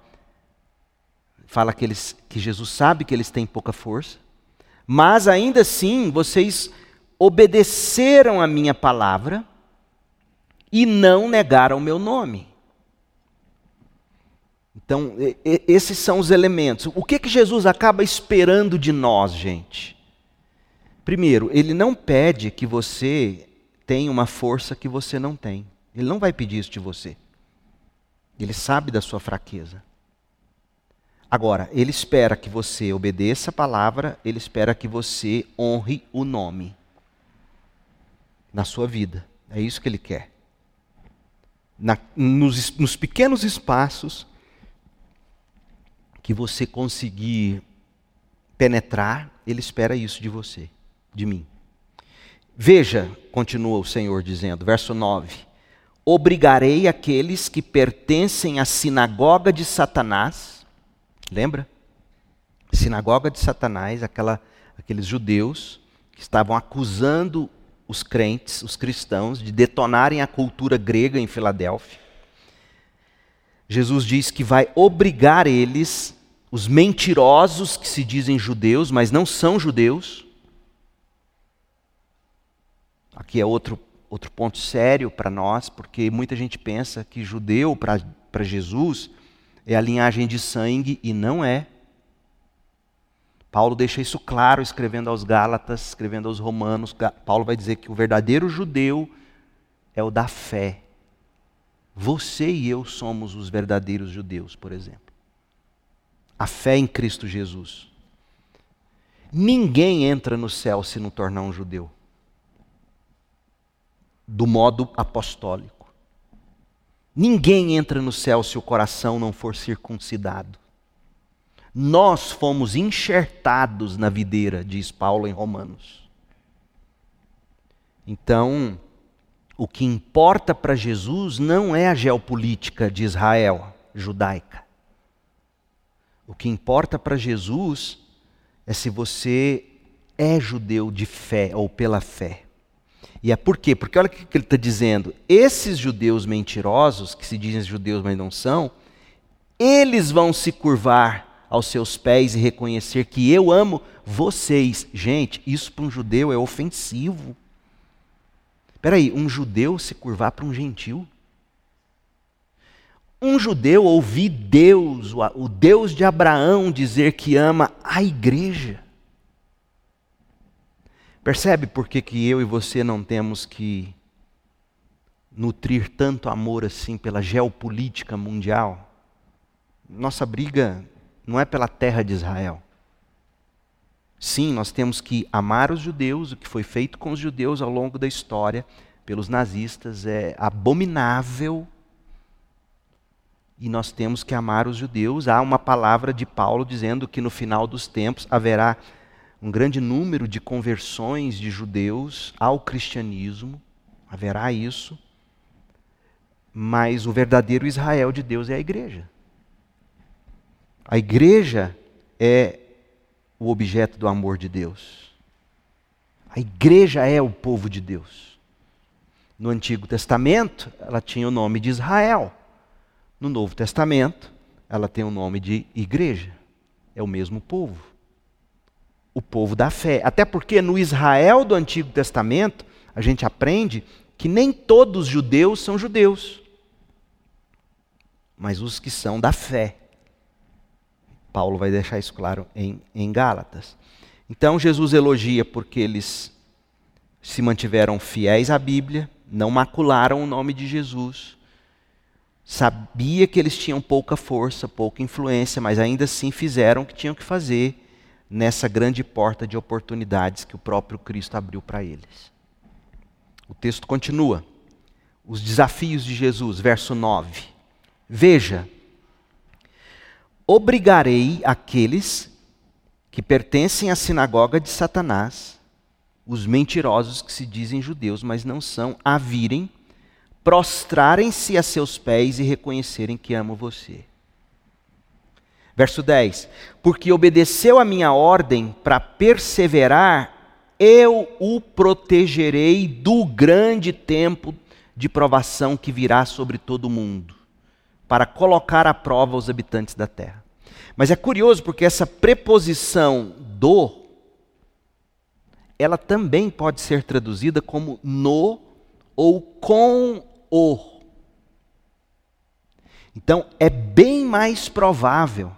fala que, eles, que Jesus sabe que eles têm pouca força, mas ainda assim vocês obedeceram a minha palavra e não negaram o meu nome. Então, esses são os elementos. O que, que Jesus acaba esperando de nós, gente? Primeiro, ele não pede que você tenha uma força que você não tem. Ele não vai pedir isso de você. Ele sabe da sua fraqueza. Agora, ele espera que você obedeça a palavra, ele espera que você honre o nome na sua vida. É isso que ele quer. Na, nos, nos pequenos espaços que você conseguir penetrar, ele espera isso de você, de mim. Veja, continua o Senhor dizendo, verso 9: Obrigarei aqueles que pertencem à sinagoga de Satanás, lembra? Sinagoga de Satanás, aquela, aqueles judeus que estavam acusando os crentes, os cristãos, de detonarem a cultura grega em Filadélfia. Jesus diz que vai obrigar eles, os mentirosos que se dizem judeus, mas não são judeus. Aqui é outro, outro ponto sério para nós, porque muita gente pensa que judeu para Jesus é a linhagem de sangue e não é. Paulo deixa isso claro escrevendo aos Gálatas, escrevendo aos Romanos. Paulo vai dizer que o verdadeiro judeu é o da fé. Você e eu somos os verdadeiros judeus, por exemplo. A fé em Cristo Jesus. Ninguém entra no céu se não tornar um judeu. Do modo apostólico. Ninguém entra no céu se o coração não for circuncidado. Nós fomos enxertados na videira, diz Paulo em Romanos. Então, o que importa para Jesus não é a geopolítica de Israel judaica. O que importa para Jesus é se você é judeu de fé ou pela fé. E é por quê? Porque olha o que ele está dizendo. Esses judeus mentirosos, que se dizem judeus, mas não são, eles vão se curvar aos seus pés e reconhecer que eu amo vocês. Gente, isso para um judeu é ofensivo. Espera aí, um judeu se curvar para um gentil? Um judeu ouvir Deus, o Deus de Abraão, dizer que ama a igreja. Percebe por que, que eu e você não temos que nutrir tanto amor assim pela geopolítica mundial? Nossa briga não é pela terra de Israel. Sim, nós temos que amar os judeus, o que foi feito com os judeus ao longo da história pelos nazistas é abominável. E nós temos que amar os judeus. Há uma palavra de Paulo dizendo que no final dos tempos haverá um grande número de conversões de judeus ao cristianismo. Haverá isso. Mas o verdadeiro Israel de Deus é a igreja. A igreja é o objeto do amor de Deus. A igreja é o povo de Deus. No Antigo Testamento, ela tinha o nome de Israel. No Novo Testamento, ela tem o nome de igreja. É o mesmo povo. O povo da fé. Até porque no Israel do Antigo Testamento, a gente aprende que nem todos os judeus são judeus, mas os que são da fé. Paulo vai deixar isso claro em, em Gálatas. Então Jesus elogia porque eles se mantiveram fiéis à Bíblia, não macularam o nome de Jesus, sabia que eles tinham pouca força, pouca influência, mas ainda assim fizeram o que tinham que fazer nessa grande porta de oportunidades que o próprio Cristo abriu para eles. O texto continua. Os desafios de Jesus, verso 9. Veja, obrigarei aqueles que pertencem à sinagoga de Satanás, os mentirosos que se dizem judeus, mas não são, a virem, prostrarem-se a seus pés e reconhecerem que amo você. Verso 10: Porque obedeceu a minha ordem para perseverar, eu o protegerei do grande tempo de provação que virá sobre todo o mundo, para colocar à prova os habitantes da terra. Mas é curioso porque essa preposição do, ela também pode ser traduzida como no ou com o. Então é bem mais provável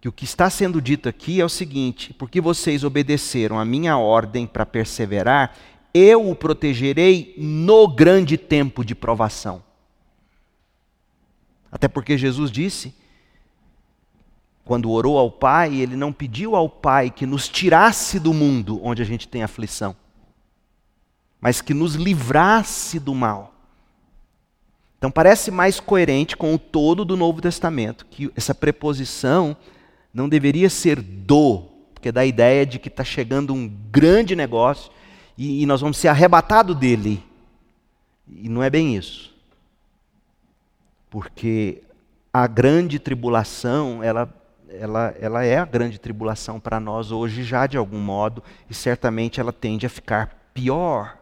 que o que está sendo dito aqui é o seguinte: porque vocês obedeceram a minha ordem para perseverar, eu o protegerei no grande tempo de provação. Até porque Jesus disse, quando orou ao Pai, ele não pediu ao Pai que nos tirasse do mundo onde a gente tem aflição, mas que nos livrasse do mal. Então parece mais coerente com o todo do Novo Testamento, que essa preposição não deveria ser do, porque dá a ideia de que está chegando um grande negócio e, e nós vamos ser arrebatados dele. E não é bem isso. Porque a grande tribulação, ela, ela, ela é a grande tribulação para nós hoje já de algum modo, e certamente ela tende a ficar pior.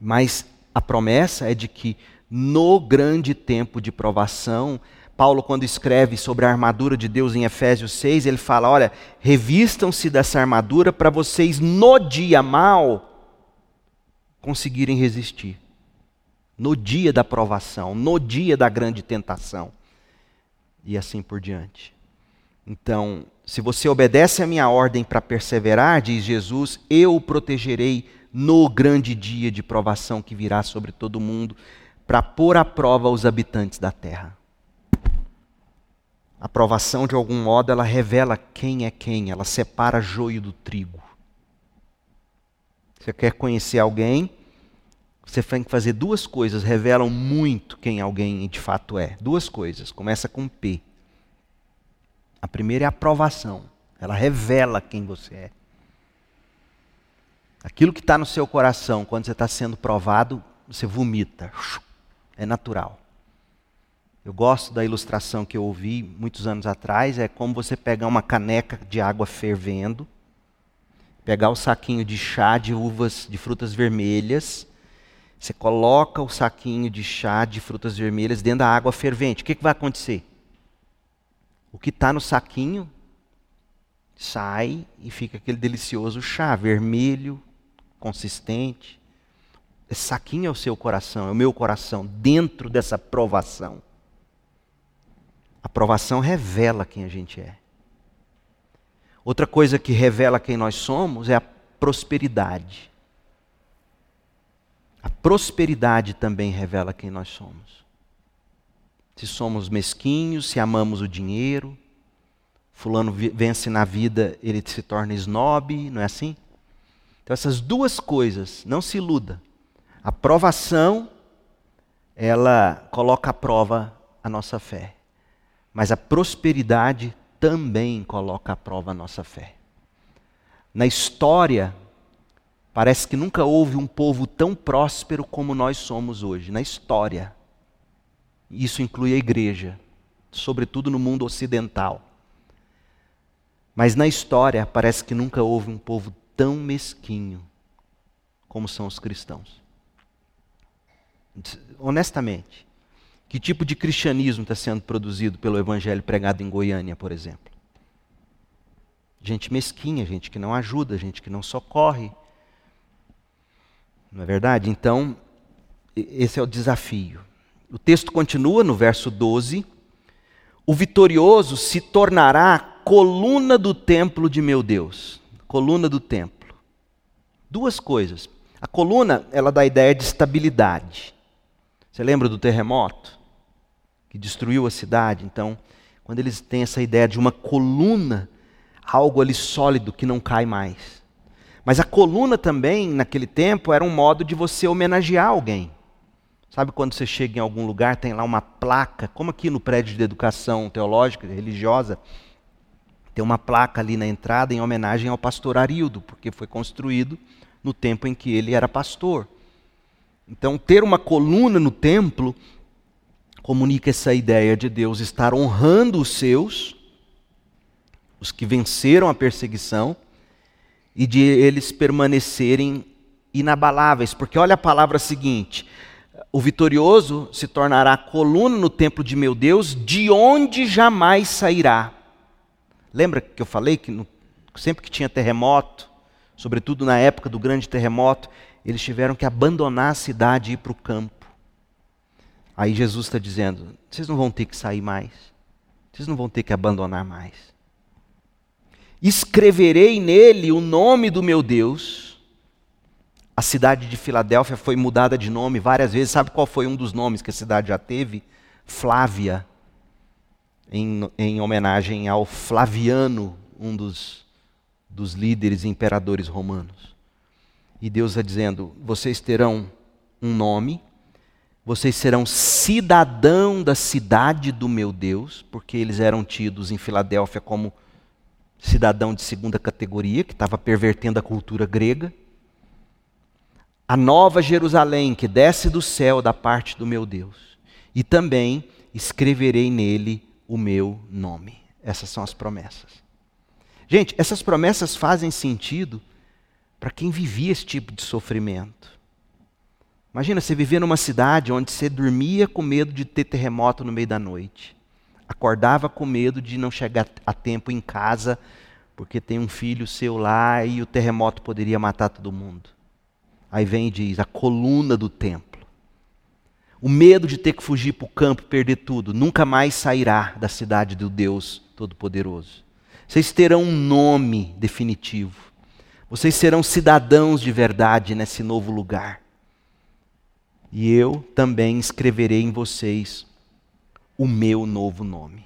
Mas a promessa é de que no grande tempo de provação, Paulo, quando escreve sobre a armadura de Deus em Efésios 6, ele fala: olha, revistam-se dessa armadura para vocês, no dia mal, conseguirem resistir. No dia da provação, no dia da grande tentação. E assim por diante. Então, se você obedece a minha ordem para perseverar, diz Jesus, eu o protegerei no grande dia de provação que virá sobre todo mundo, para pôr à prova os habitantes da terra. A provação, de algum modo, ela revela quem é quem, ela separa joio do trigo. Você quer conhecer alguém, você tem que fazer duas coisas, revelam muito quem alguém de fato é. Duas coisas, começa com P. A primeira é a aprovação, ela revela quem você é. Aquilo que está no seu coração, quando você está sendo provado, você vomita. É natural. Eu gosto da ilustração que eu ouvi muitos anos atrás, é como você pegar uma caneca de água fervendo, pegar o saquinho de chá de uvas, de frutas vermelhas, você coloca o saquinho de chá de frutas vermelhas dentro da água fervente. O que, que vai acontecer? O que está no saquinho sai e fica aquele delicioso chá vermelho, consistente. Esse saquinho é o seu coração, é o meu coração, dentro dessa provação. A provação revela quem a gente é. Outra coisa que revela quem nós somos é a prosperidade. A prosperidade também revela quem nós somos. Se somos mesquinhos, se amamos o dinheiro, fulano vence na vida, ele se torna snob, não é assim? Então essas duas coisas, não se iluda. A provação, ela coloca à prova a nossa fé. Mas a prosperidade também coloca à prova a nossa fé. Na história, parece que nunca houve um povo tão próspero como nós somos hoje. Na história. Isso inclui a igreja, sobretudo no mundo ocidental. Mas na história, parece que nunca houve um povo tão mesquinho como são os cristãos. Honestamente, que tipo de cristianismo está sendo produzido pelo evangelho pregado em Goiânia, por exemplo? Gente mesquinha, gente que não ajuda, gente que não socorre. Não é verdade? Então, esse é o desafio. O texto continua no verso 12: O vitorioso se tornará coluna do templo de meu Deus. Coluna do templo. Duas coisas. A coluna, ela dá a ideia de estabilidade. Você lembra do terremoto? Que destruiu a cidade. Então, quando eles têm essa ideia de uma coluna, algo ali sólido que não cai mais. Mas a coluna também, naquele tempo, era um modo de você homenagear alguém. Sabe quando você chega em algum lugar, tem lá uma placa, como aqui no prédio de educação teológica, religiosa, Tem uma placa ali na entrada em homenagem ao pastor Arildo, porque foi construído no tempo em que ele era pastor. Então, ter uma coluna no templo comunica essa ideia de Deus estar honrando os seus, os que venceram a perseguição, e de eles permanecerem inabaláveis. Porque olha a palavra seguinte: o vitorioso se tornará coluna no templo de meu Deus, de onde jamais sairá. Lembra que eu falei que no, sempre que tinha terremoto, sobretudo na época do grande terremoto, eles tiveram que abandonar a cidade e ir para o campo. Aí Jesus está dizendo: vocês não vão ter que sair mais, vocês não vão ter que abandonar mais. Escreverei nele o nome do meu Deus. A cidade de Filadélfia foi mudada de nome várias vezes. Sabe qual foi um dos nomes que a cidade já teve? Flávia, em, em homenagem ao Flaviano, um dos, dos líderes e imperadores romanos. E Deus está dizendo: vocês terão um nome, vocês serão cidadão da cidade do meu Deus, porque eles eram tidos em Filadélfia como cidadão de segunda categoria, que estava pervertendo a cultura grega. A nova Jerusalém, que desce do céu da parte do meu Deus. E também escreverei nele o meu nome. Essas são as promessas. Gente, essas promessas fazem sentido para quem vivia esse tipo de sofrimento. Imagina você viver numa cidade onde você dormia com medo de ter terremoto no meio da noite. Acordava com medo de não chegar a tempo em casa, porque tem um filho seu lá e o terremoto poderia matar todo mundo. Aí vem e diz: a coluna do templo. O medo de ter que fugir para o campo, perder tudo, nunca mais sairá da cidade do Deus Todo-Poderoso. Vocês terão um nome definitivo. Vocês serão cidadãos de verdade nesse novo lugar e eu também escreverei em vocês o meu novo nome.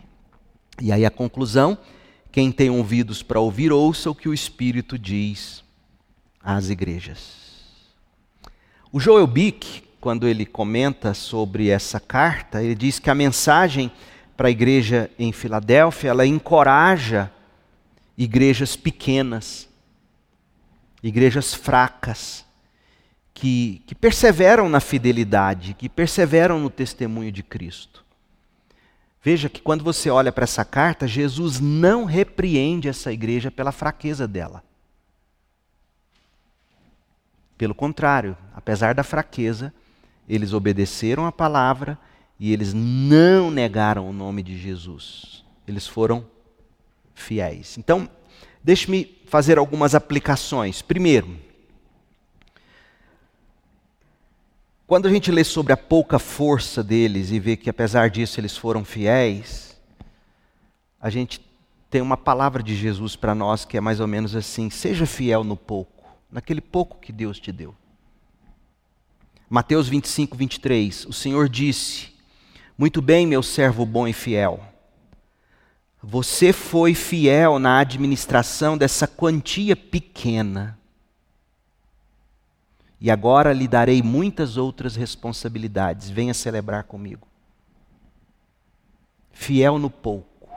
E aí a conclusão: quem tem ouvidos para ouvir, ouça o que o Espírito diz às igrejas. O Joel Bick, quando ele comenta sobre essa carta, ele diz que a mensagem para a igreja em Filadélfia, ela encoraja igrejas pequenas, igrejas fracas, que, que perseveram na fidelidade, que perseveram no testemunho de Cristo. Veja que quando você olha para essa carta, Jesus não repreende essa igreja pela fraqueza dela. Pelo contrário, apesar da fraqueza, eles obedeceram a palavra e eles não negaram o nome de Jesus. Eles foram fiéis. Então, deixe-me fazer algumas aplicações. Primeiro, Quando a gente lê sobre a pouca força deles e vê que apesar disso eles foram fiéis, a gente tem uma palavra de Jesus para nós que é mais ou menos assim: seja fiel no pouco, naquele pouco que Deus te deu. Mateus 25, 23, o Senhor disse: Muito bem, meu servo bom e fiel. Você foi fiel na administração dessa quantia pequena e agora lhe darei muitas outras responsabilidades. Venha celebrar comigo. Fiel no pouco.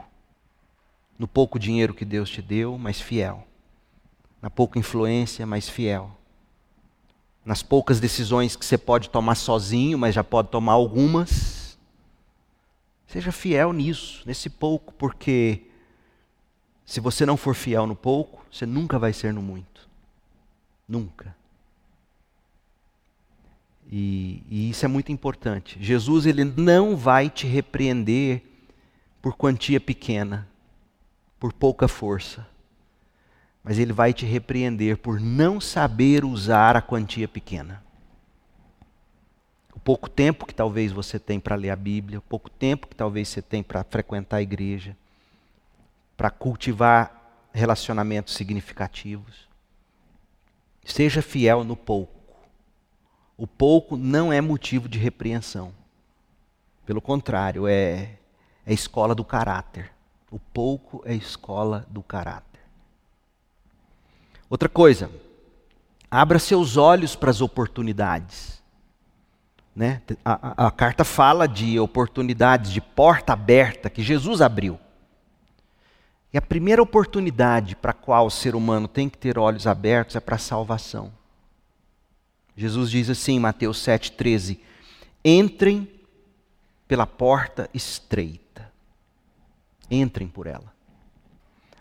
No pouco dinheiro que Deus te deu, mas fiel. Na pouca influência, mas fiel. Nas poucas decisões que você pode tomar sozinho, mas já pode tomar algumas. Seja fiel nisso, nesse pouco, porque se você não for fiel no pouco, você nunca vai ser no muito. Nunca. E, e, isso é muito importante. Jesus ele não vai te repreender por quantia pequena, por pouca força, mas ele vai te repreender por não saber usar a quantia pequena. O pouco tempo que talvez você tem para ler a Bíblia, o pouco tempo que talvez você tem para frequentar a igreja, para cultivar relacionamentos significativos. Seja fiel no pouco o pouco não é motivo de repreensão. Pelo contrário, é, é escola do caráter. O pouco é escola do caráter. Outra coisa, abra seus olhos para as oportunidades. Né? A, a, a carta fala de oportunidades, de porta aberta que Jesus abriu. E a primeira oportunidade para a qual o ser humano tem que ter olhos abertos é para a salvação. Jesus diz assim Mateus 7,13: Entrem pela porta estreita. Entrem por ela.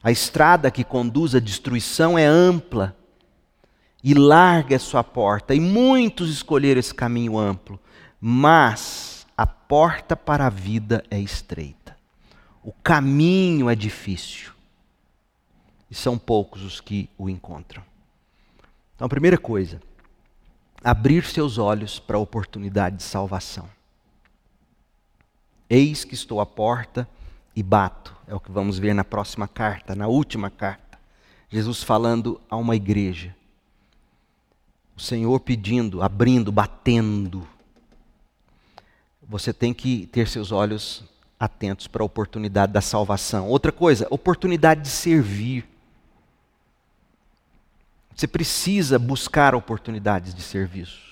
A estrada que conduz à destruição é ampla e larga a sua porta, e muitos escolheram esse caminho amplo, mas a porta para a vida é estreita. O caminho é difícil. E são poucos os que o encontram. Então, a primeira coisa, abrir seus olhos para a oportunidade de salvação. Eis que estou à porta e bato. É o que vamos ver na próxima carta, na última carta. Jesus falando a uma igreja. O Senhor pedindo, abrindo, batendo. Você tem que ter seus olhos atentos para a oportunidade da salvação. Outra coisa, oportunidade de servir. Você precisa buscar oportunidades de serviço.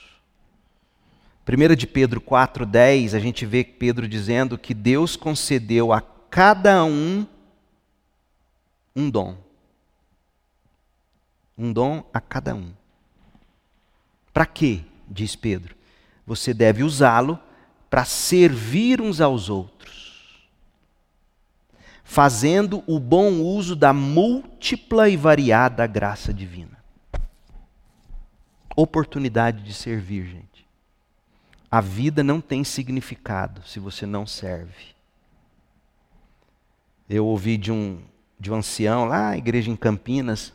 1 de Pedro 4,10, a gente vê Pedro dizendo que Deus concedeu a cada um um dom. Um dom a cada um. Para quê? Diz Pedro. Você deve usá-lo para servir uns aos outros, fazendo o bom uso da múltipla e variada graça divina oportunidade de servir, gente. A vida não tem significado se você não serve. Eu ouvi de um, de um ancião lá na igreja em Campinas,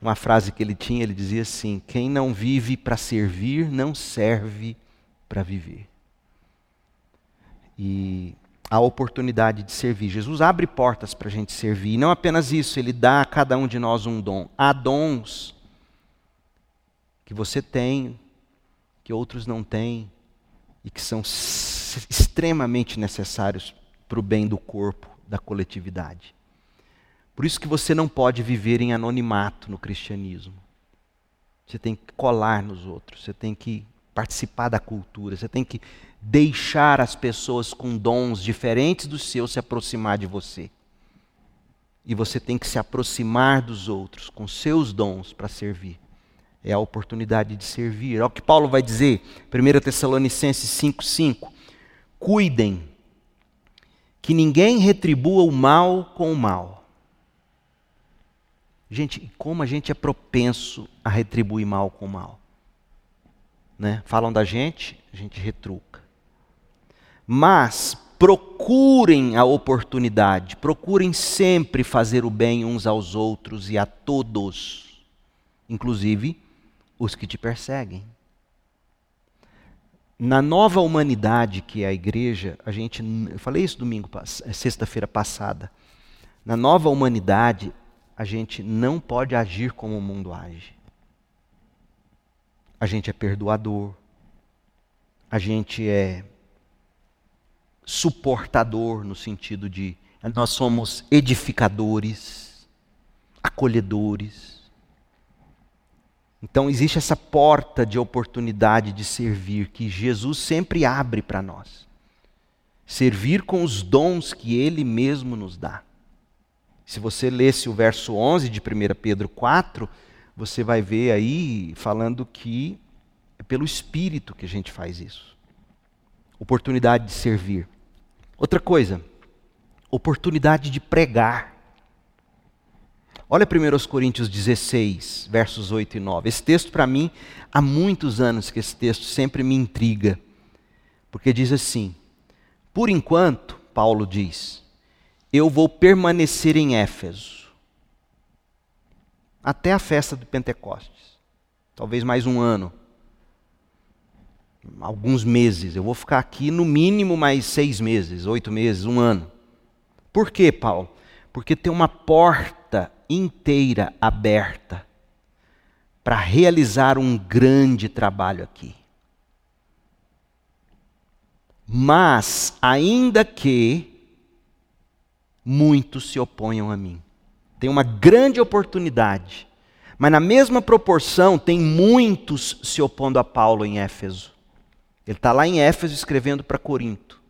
uma frase que ele tinha, ele dizia assim: Quem não vive para servir, não serve para viver. E a oportunidade de servir. Jesus abre portas para a gente servir. E não apenas isso, ele dá a cada um de nós um dom. Há dons que você tem, que outros não têm, e que são extremamente necessários para o bem do corpo, da coletividade. Por isso que você não pode viver em anonimato no cristianismo. Você tem que colar nos outros, você tem que participar da cultura, você tem que deixar as pessoas com dons diferentes dos seus se aproximar de você. E você tem que se aproximar dos outros com seus dons para servir é a oportunidade de servir. É o que Paulo vai dizer, 1 Tessalonicenses 5,5. Cuidem que ninguém retribua o mal com o mal. Gente, como a gente é propenso a retribuir mal com mal. Né? Falam da gente, a gente retruca. Mas procurem a oportunidade, procurem sempre fazer o bem uns aos outros e a todos, inclusive os que te perseguem. Na nova humanidade que é a igreja, a gente, eu falei isso domingo, sexta-feira passada. Na nova humanidade, a gente não pode agir como o mundo age. A gente é perdoador. A gente é suportador no sentido de nós somos edificadores, acolhedores. Então existe essa porta de oportunidade de servir que Jesus sempre abre para nós. Servir com os dons que Ele mesmo nos dá. Se você lesse o verso 11 de 1 Pedro 4, você vai ver aí falando que é pelo Espírito que a gente faz isso. Oportunidade de servir. Outra coisa, oportunidade de pregar. Olha 1 Coríntios 16, versos 8 e 9. Esse texto, para mim, há muitos anos que esse texto sempre me intriga. Porque diz assim: Por enquanto, Paulo diz, eu vou permanecer em Éfeso até a festa de Pentecostes. Talvez mais um ano. Alguns meses. Eu vou ficar aqui no mínimo mais seis meses, oito meses, um ano. Por quê, Paulo? Porque tem uma porta inteira aberta para realizar um grande trabalho aqui. Mas, ainda que muitos se oponham a mim, tem uma grande oportunidade, mas na mesma proporção tem muitos se opondo a Paulo em Éfeso. Ele está lá em Éfeso escrevendo para Corinto.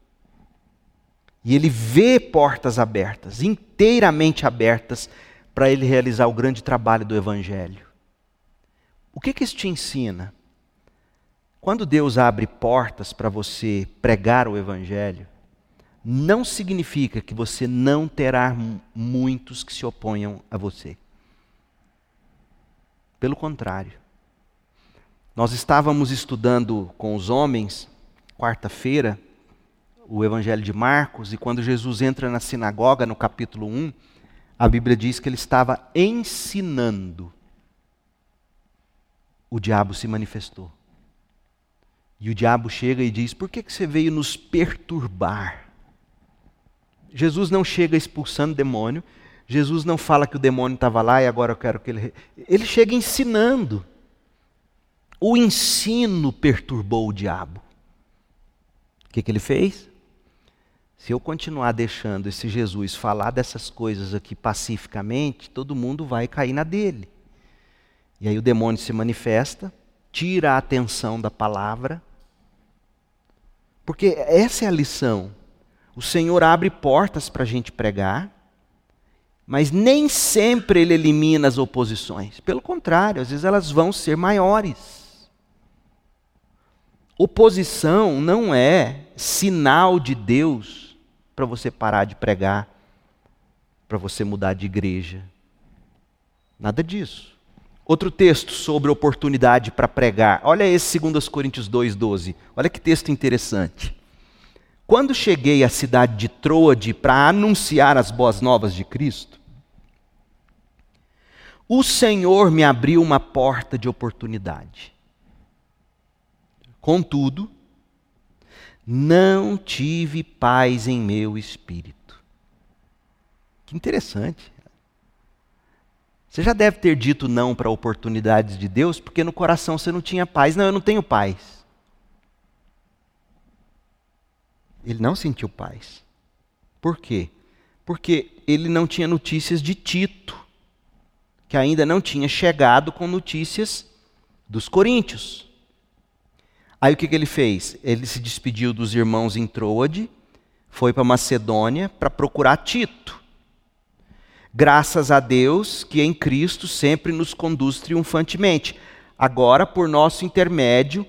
E ele vê portas abertas, inteiramente abertas, para ele realizar o grande trabalho do Evangelho. O que, que isso te ensina? Quando Deus abre portas para você pregar o Evangelho, não significa que você não terá muitos que se oponham a você. Pelo contrário. Nós estávamos estudando com os homens, quarta-feira, o Evangelho de Marcos, e quando Jesus entra na sinagoga, no capítulo 1, a Bíblia diz que ele estava ensinando. O diabo se manifestou. E o diabo chega e diz: Por que, que você veio nos perturbar? Jesus não chega expulsando demônio, Jesus não fala que o demônio estava lá e agora eu quero que ele. Ele chega ensinando. O ensino perturbou o diabo. O que, que ele fez? Se eu continuar deixando esse Jesus falar dessas coisas aqui pacificamente, todo mundo vai cair na dele. E aí o demônio se manifesta, tira a atenção da palavra. Porque essa é a lição. O Senhor abre portas para a gente pregar, mas nem sempre Ele elimina as oposições. Pelo contrário, às vezes elas vão ser maiores. Oposição não é sinal de Deus para você parar de pregar, para você mudar de igreja. Nada disso. Outro texto sobre oportunidade para pregar. Olha esse 2 Coríntios 2,12. Olha que texto interessante. Quando cheguei à cidade de Troade para anunciar as boas novas de Cristo, o Senhor me abriu uma porta de oportunidade. Contudo, não tive paz em meu espírito. Que interessante. Você já deve ter dito não para oportunidades de Deus, porque no coração você não tinha paz. Não, eu não tenho paz. Ele não sentiu paz. Por quê? Porque ele não tinha notícias de Tito, que ainda não tinha chegado com notícias dos coríntios. Aí o que, que ele fez? Ele se despediu dos irmãos em Troade, foi para Macedônia para procurar Tito. Graças a Deus que em Cristo sempre nos conduz triunfantemente. Agora, por nosso intermédio,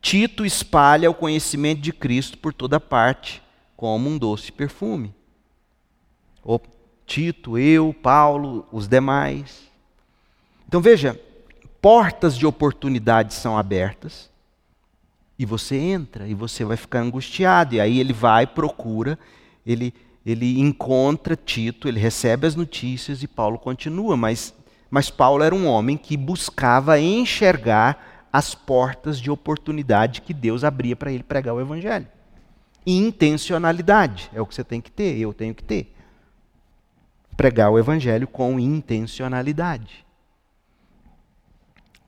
Tito espalha o conhecimento de Cristo por toda parte, como um doce perfume. O Tito, eu, Paulo, os demais. Então veja, portas de oportunidade são abertas e você entra e você vai ficar angustiado. E aí ele vai, procura, ele, ele encontra Tito, ele recebe as notícias e Paulo continua. Mas, mas Paulo era um homem que buscava enxergar as portas de oportunidade que Deus abria para ele pregar o Evangelho. Intencionalidade é o que você tem que ter, eu tenho que ter. Pregar o Evangelho com intencionalidade.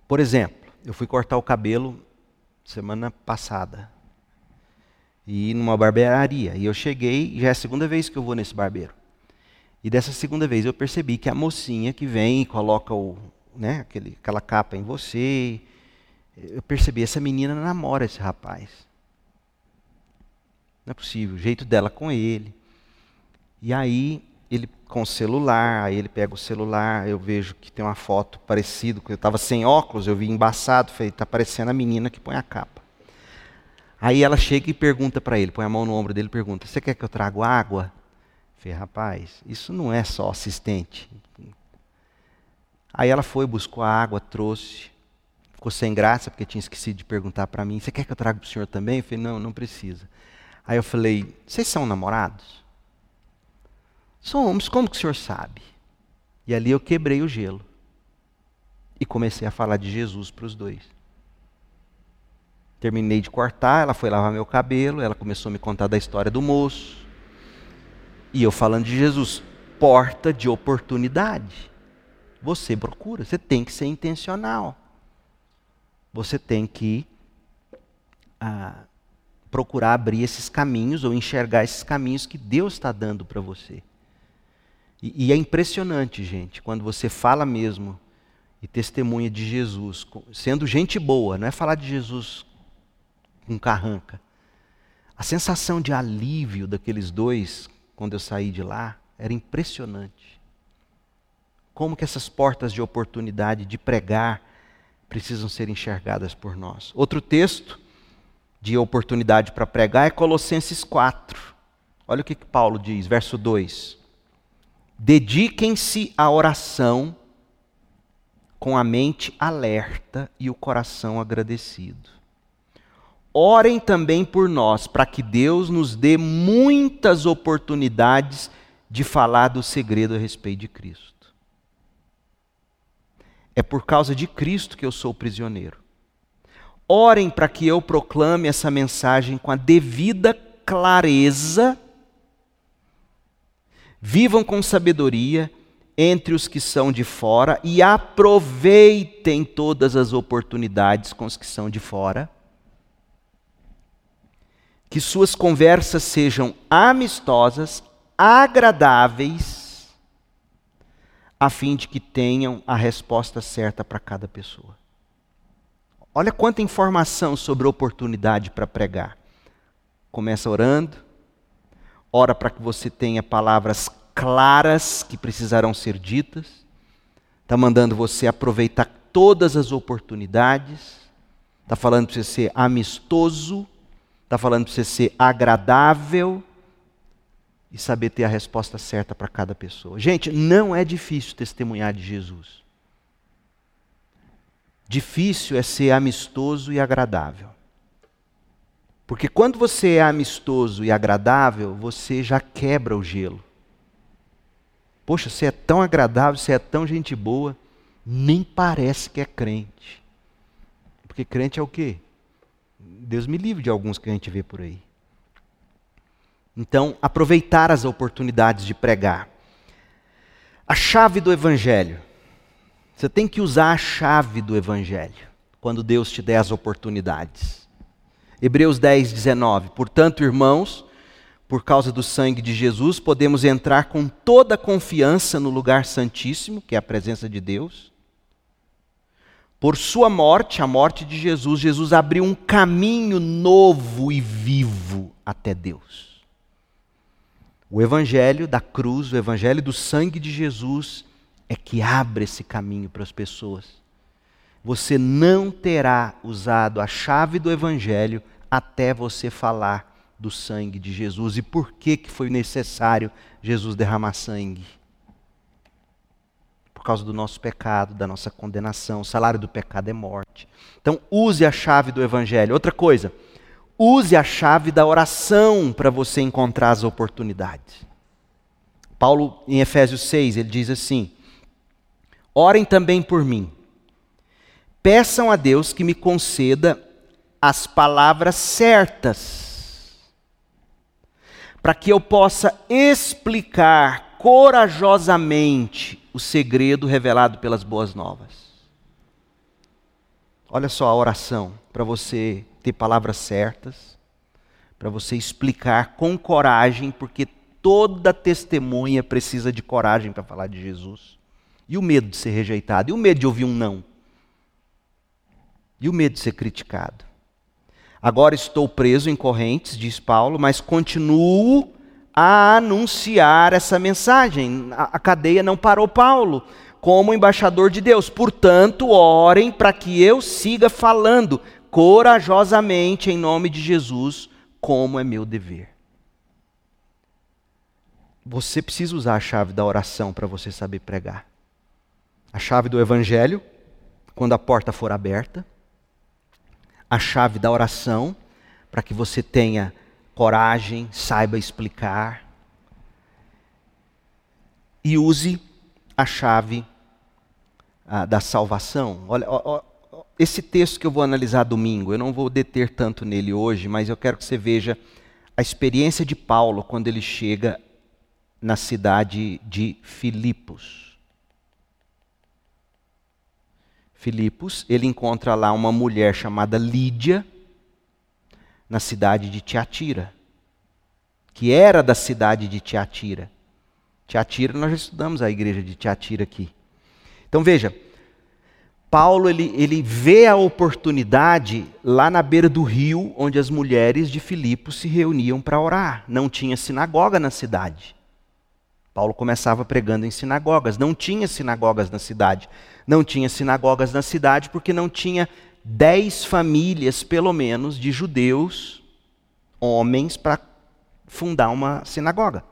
Por exemplo, eu fui cortar o cabelo semana passada. E numa barbearia. E eu cheguei, já é a segunda vez que eu vou nesse barbeiro. E dessa segunda vez eu percebi que a mocinha que vem e coloca o, né, aquele, aquela capa em você, eu percebi, essa menina namora esse rapaz. Não é possível, o jeito dela com ele. E aí ele com o celular, aí ele pega o celular, eu vejo que tem uma foto parecida, eu estava sem óculos, eu vi embaçado, falei, está parecendo a menina que põe a capa. Aí ela chega e pergunta para ele, põe a mão no ombro dele e pergunta, você quer que eu traga água? Eu falei, rapaz, isso não é só assistente. Aí ela foi, buscou a água, trouxe, ficou sem graça, porque tinha esquecido de perguntar para mim, você quer que eu traga para o senhor também? Eu falei, não, não precisa. Aí eu falei, vocês são namorados? Somos, como que o senhor sabe? E ali eu quebrei o gelo. E comecei a falar de Jesus para os dois. Terminei de cortar, ela foi lavar meu cabelo, ela começou a me contar da história do moço. E eu falando de Jesus, porta de oportunidade. Você procura, você tem que ser intencional. Você tem que ah, procurar abrir esses caminhos ou enxergar esses caminhos que Deus está dando para você. E, e é impressionante, gente, quando você fala mesmo e testemunha de Jesus, sendo gente boa, não é falar de Jesus com carranca. A sensação de alívio daqueles dois, quando eu saí de lá, era impressionante. Como que essas portas de oportunidade de pregar precisam ser enxergadas por nós. Outro texto de oportunidade para pregar é Colossenses 4. Olha o que, que Paulo diz, verso 2. Dediquem-se à oração com a mente alerta e o coração agradecido. Orem também por nós, para que Deus nos dê muitas oportunidades de falar do segredo a respeito de Cristo. É por causa de Cristo que eu sou prisioneiro. Orem para que eu proclame essa mensagem com a devida clareza. Vivam com sabedoria entre os que são de fora e aproveitem todas as oportunidades com os que são de fora. Que suas conversas sejam amistosas, agradáveis, a fim de que tenham a resposta certa para cada pessoa. Olha quanta informação sobre oportunidade para pregar. Começa orando, ora para que você tenha palavras claras que precisarão ser ditas, está mandando você aproveitar todas as oportunidades, está falando para você ser amistoso, está falando para você ser agradável e saber ter a resposta certa para cada pessoa. Gente, não é difícil testemunhar de Jesus. Difícil é ser amistoso e agradável. Porque quando você é amistoso e agradável, você já quebra o gelo. Poxa, você é tão agradável, você é tão gente boa, nem parece que é crente. Porque crente é o quê? Deus me livre de alguns que a gente vê por aí. Então, aproveitar as oportunidades de pregar. A chave do evangelho. Você tem que usar a chave do evangelho quando Deus te der as oportunidades. Hebreus 10, 19. Portanto, irmãos, por causa do sangue de Jesus, podemos entrar com toda confiança no lugar santíssimo, que é a presença de Deus. Por sua morte, a morte de Jesus, Jesus abriu um caminho novo e vivo até Deus. O evangelho da cruz, o evangelho do sangue de Jesus é que abre esse caminho para as pessoas. Você não terá usado a chave do evangelho até você falar do sangue de Jesus e por que, que foi necessário Jesus derramar sangue. Por causa do nosso pecado, da nossa condenação. O salário do pecado é morte. Então, use a chave do Evangelho. Outra coisa, use a chave da oração para você encontrar as oportunidades. Paulo, em Efésios 6, ele diz assim: Orem também por mim. Peçam a Deus que me conceda as palavras certas para que eu possa explicar corajosamente o segredo revelado pelas boas novas. Olha só a oração para você ter palavras certas, para você explicar com coragem, porque toda testemunha precisa de coragem para falar de Jesus. E o medo de ser rejeitado, e o medo de ouvir um não, e o medo de ser criticado. Agora estou preso em correntes, diz Paulo, mas continuo a anunciar essa mensagem. A, cadeia não parou Paulo como embaixador de Deus. Portanto, orem para que eu siga falando corajosamente em nome de Jesus, como é meu dever. Você precisa usar a chave da oração para você saber pregar. A chave do evangelho, quando a porta for aberta a chave da oração, para que você tenha coragem, saiba explicar. E use a chave ah, da salvação. Olha, ó, ó, esse texto que eu vou analisar domingo, eu não vou deter tanto nele hoje, mas eu quero que você veja a experiência de Paulo quando ele chega na cidade de Filipos. Filipos, ele encontra lá uma mulher chamada Lídia, na cidade de Tiatira, que era da cidade de Tiatira. Tiatira, nós já estudamos a igreja de Tiatira aqui. Então veja, Paulo ele, ele vê a oportunidade lá na beira do rio, onde as mulheres de Filipos se reuniam para orar. Não tinha sinagoga na cidade. Paulo começava pregando em sinagogas. Não tinha sinagogas na cidade. Não tinha sinagogas na cidade porque não tinha dez famílias, pelo menos, de judeus, homens, para fundar uma sinagoga.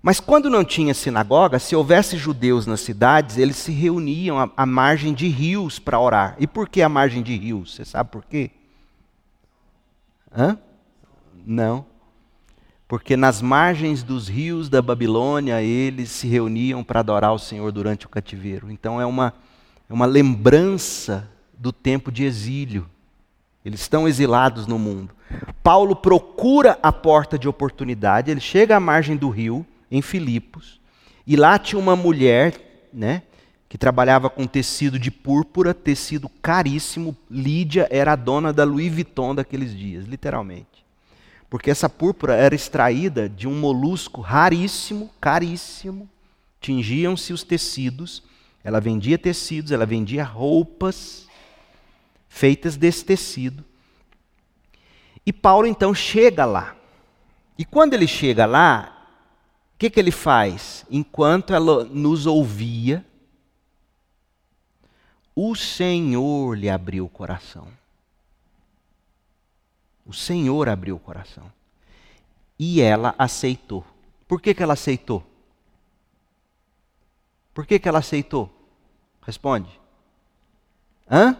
Mas quando não tinha sinagoga, se houvesse judeus nas cidades, eles se reuniam à, à margem de rios para orar. E por que a margem de rios? Você sabe por quê? Hã? Não. Porque nas margens dos rios da Babilônia eles se reuniam para adorar o Senhor durante o cativeiro. Então é uma, é uma lembrança do tempo de exílio. Eles estão exilados no mundo. Paulo procura a porta de oportunidade, ele chega à margem do rio em Filipos, e lá tinha uma mulher, né, que trabalhava com tecido de púrpura, tecido caríssimo. Lídia era a dona da Louis Vuitton daqueles dias, literalmente. Porque essa púrpura era extraída de um molusco raríssimo, caríssimo. Tingiam-se os tecidos, ela vendia tecidos, ela vendia roupas feitas desse tecido. E Paulo então chega lá. E quando ele chega lá, que, que ele faz? Enquanto ela nos ouvia, o Senhor lhe abriu o coração. O Senhor abriu o coração. E ela aceitou. Por que, que ela aceitou? Por que, que ela aceitou? Responde. Hã?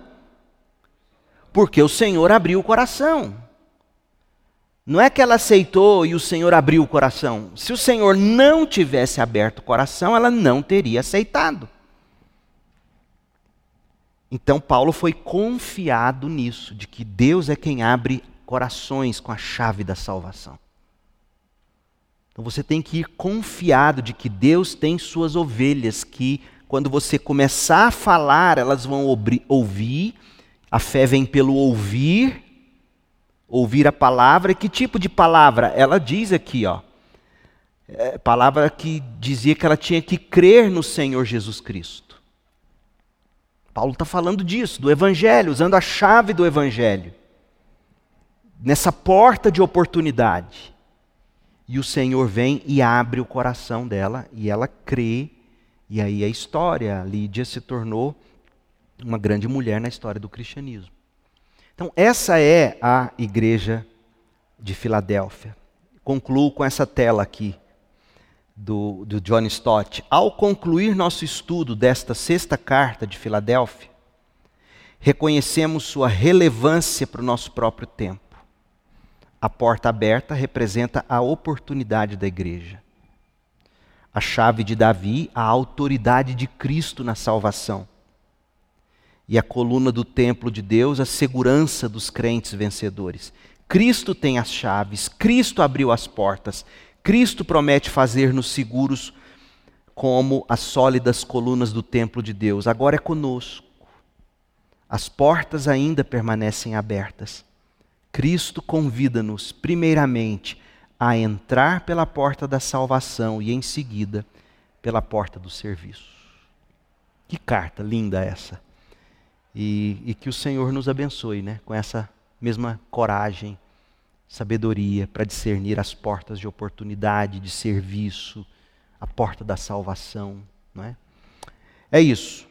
Porque o Senhor abriu o coração. Não é que ela aceitou e o Senhor abriu o coração. Se o Senhor não tivesse aberto o coração, ela não teria aceitado. Então Paulo foi confiado nisso, de que Deus é quem abre corações com a chave da salvação. Então você tem que ir confiado de que Deus tem suas ovelhas, que quando você começar a falar, elas vão ouvir, a fé vem pelo ouvir ouvir a palavra. Que tipo de palavra? Ela diz aqui, ó. É, palavra que dizia que ela tinha que crer no Senhor Jesus Cristo. Paulo está falando disso, do Evangelho, usando a chave do Evangelho. Nessa porta de oportunidade. E o Senhor vem e abre o coração dela, e ela crê, e aí a história, Lídia se tornou uma grande mulher na história do cristianismo. Então, essa é a igreja de Filadélfia. Concluo com essa tela aqui do, do John Stott. Ao concluir nosso estudo desta sexta carta de Filadélfia, reconhecemos sua relevância para o nosso próprio tempo. A porta aberta representa a oportunidade da igreja. A chave de Davi, a autoridade de Cristo na salvação e a coluna do templo de Deus, a segurança dos crentes vencedores. Cristo tem as chaves, Cristo abriu as portas, Cristo promete fazer-nos seguros como as sólidas colunas do templo de Deus. Agora é conosco. As portas ainda permanecem abertas. Cristo convida-nos, primeiramente, a entrar pela porta da salvação e, em seguida, pela porta do serviço. Que carta linda essa! E, e que o Senhor nos abençoe né, com essa mesma coragem, sabedoria para discernir as portas de oportunidade, de serviço, a porta da salvação. Não é? é isso.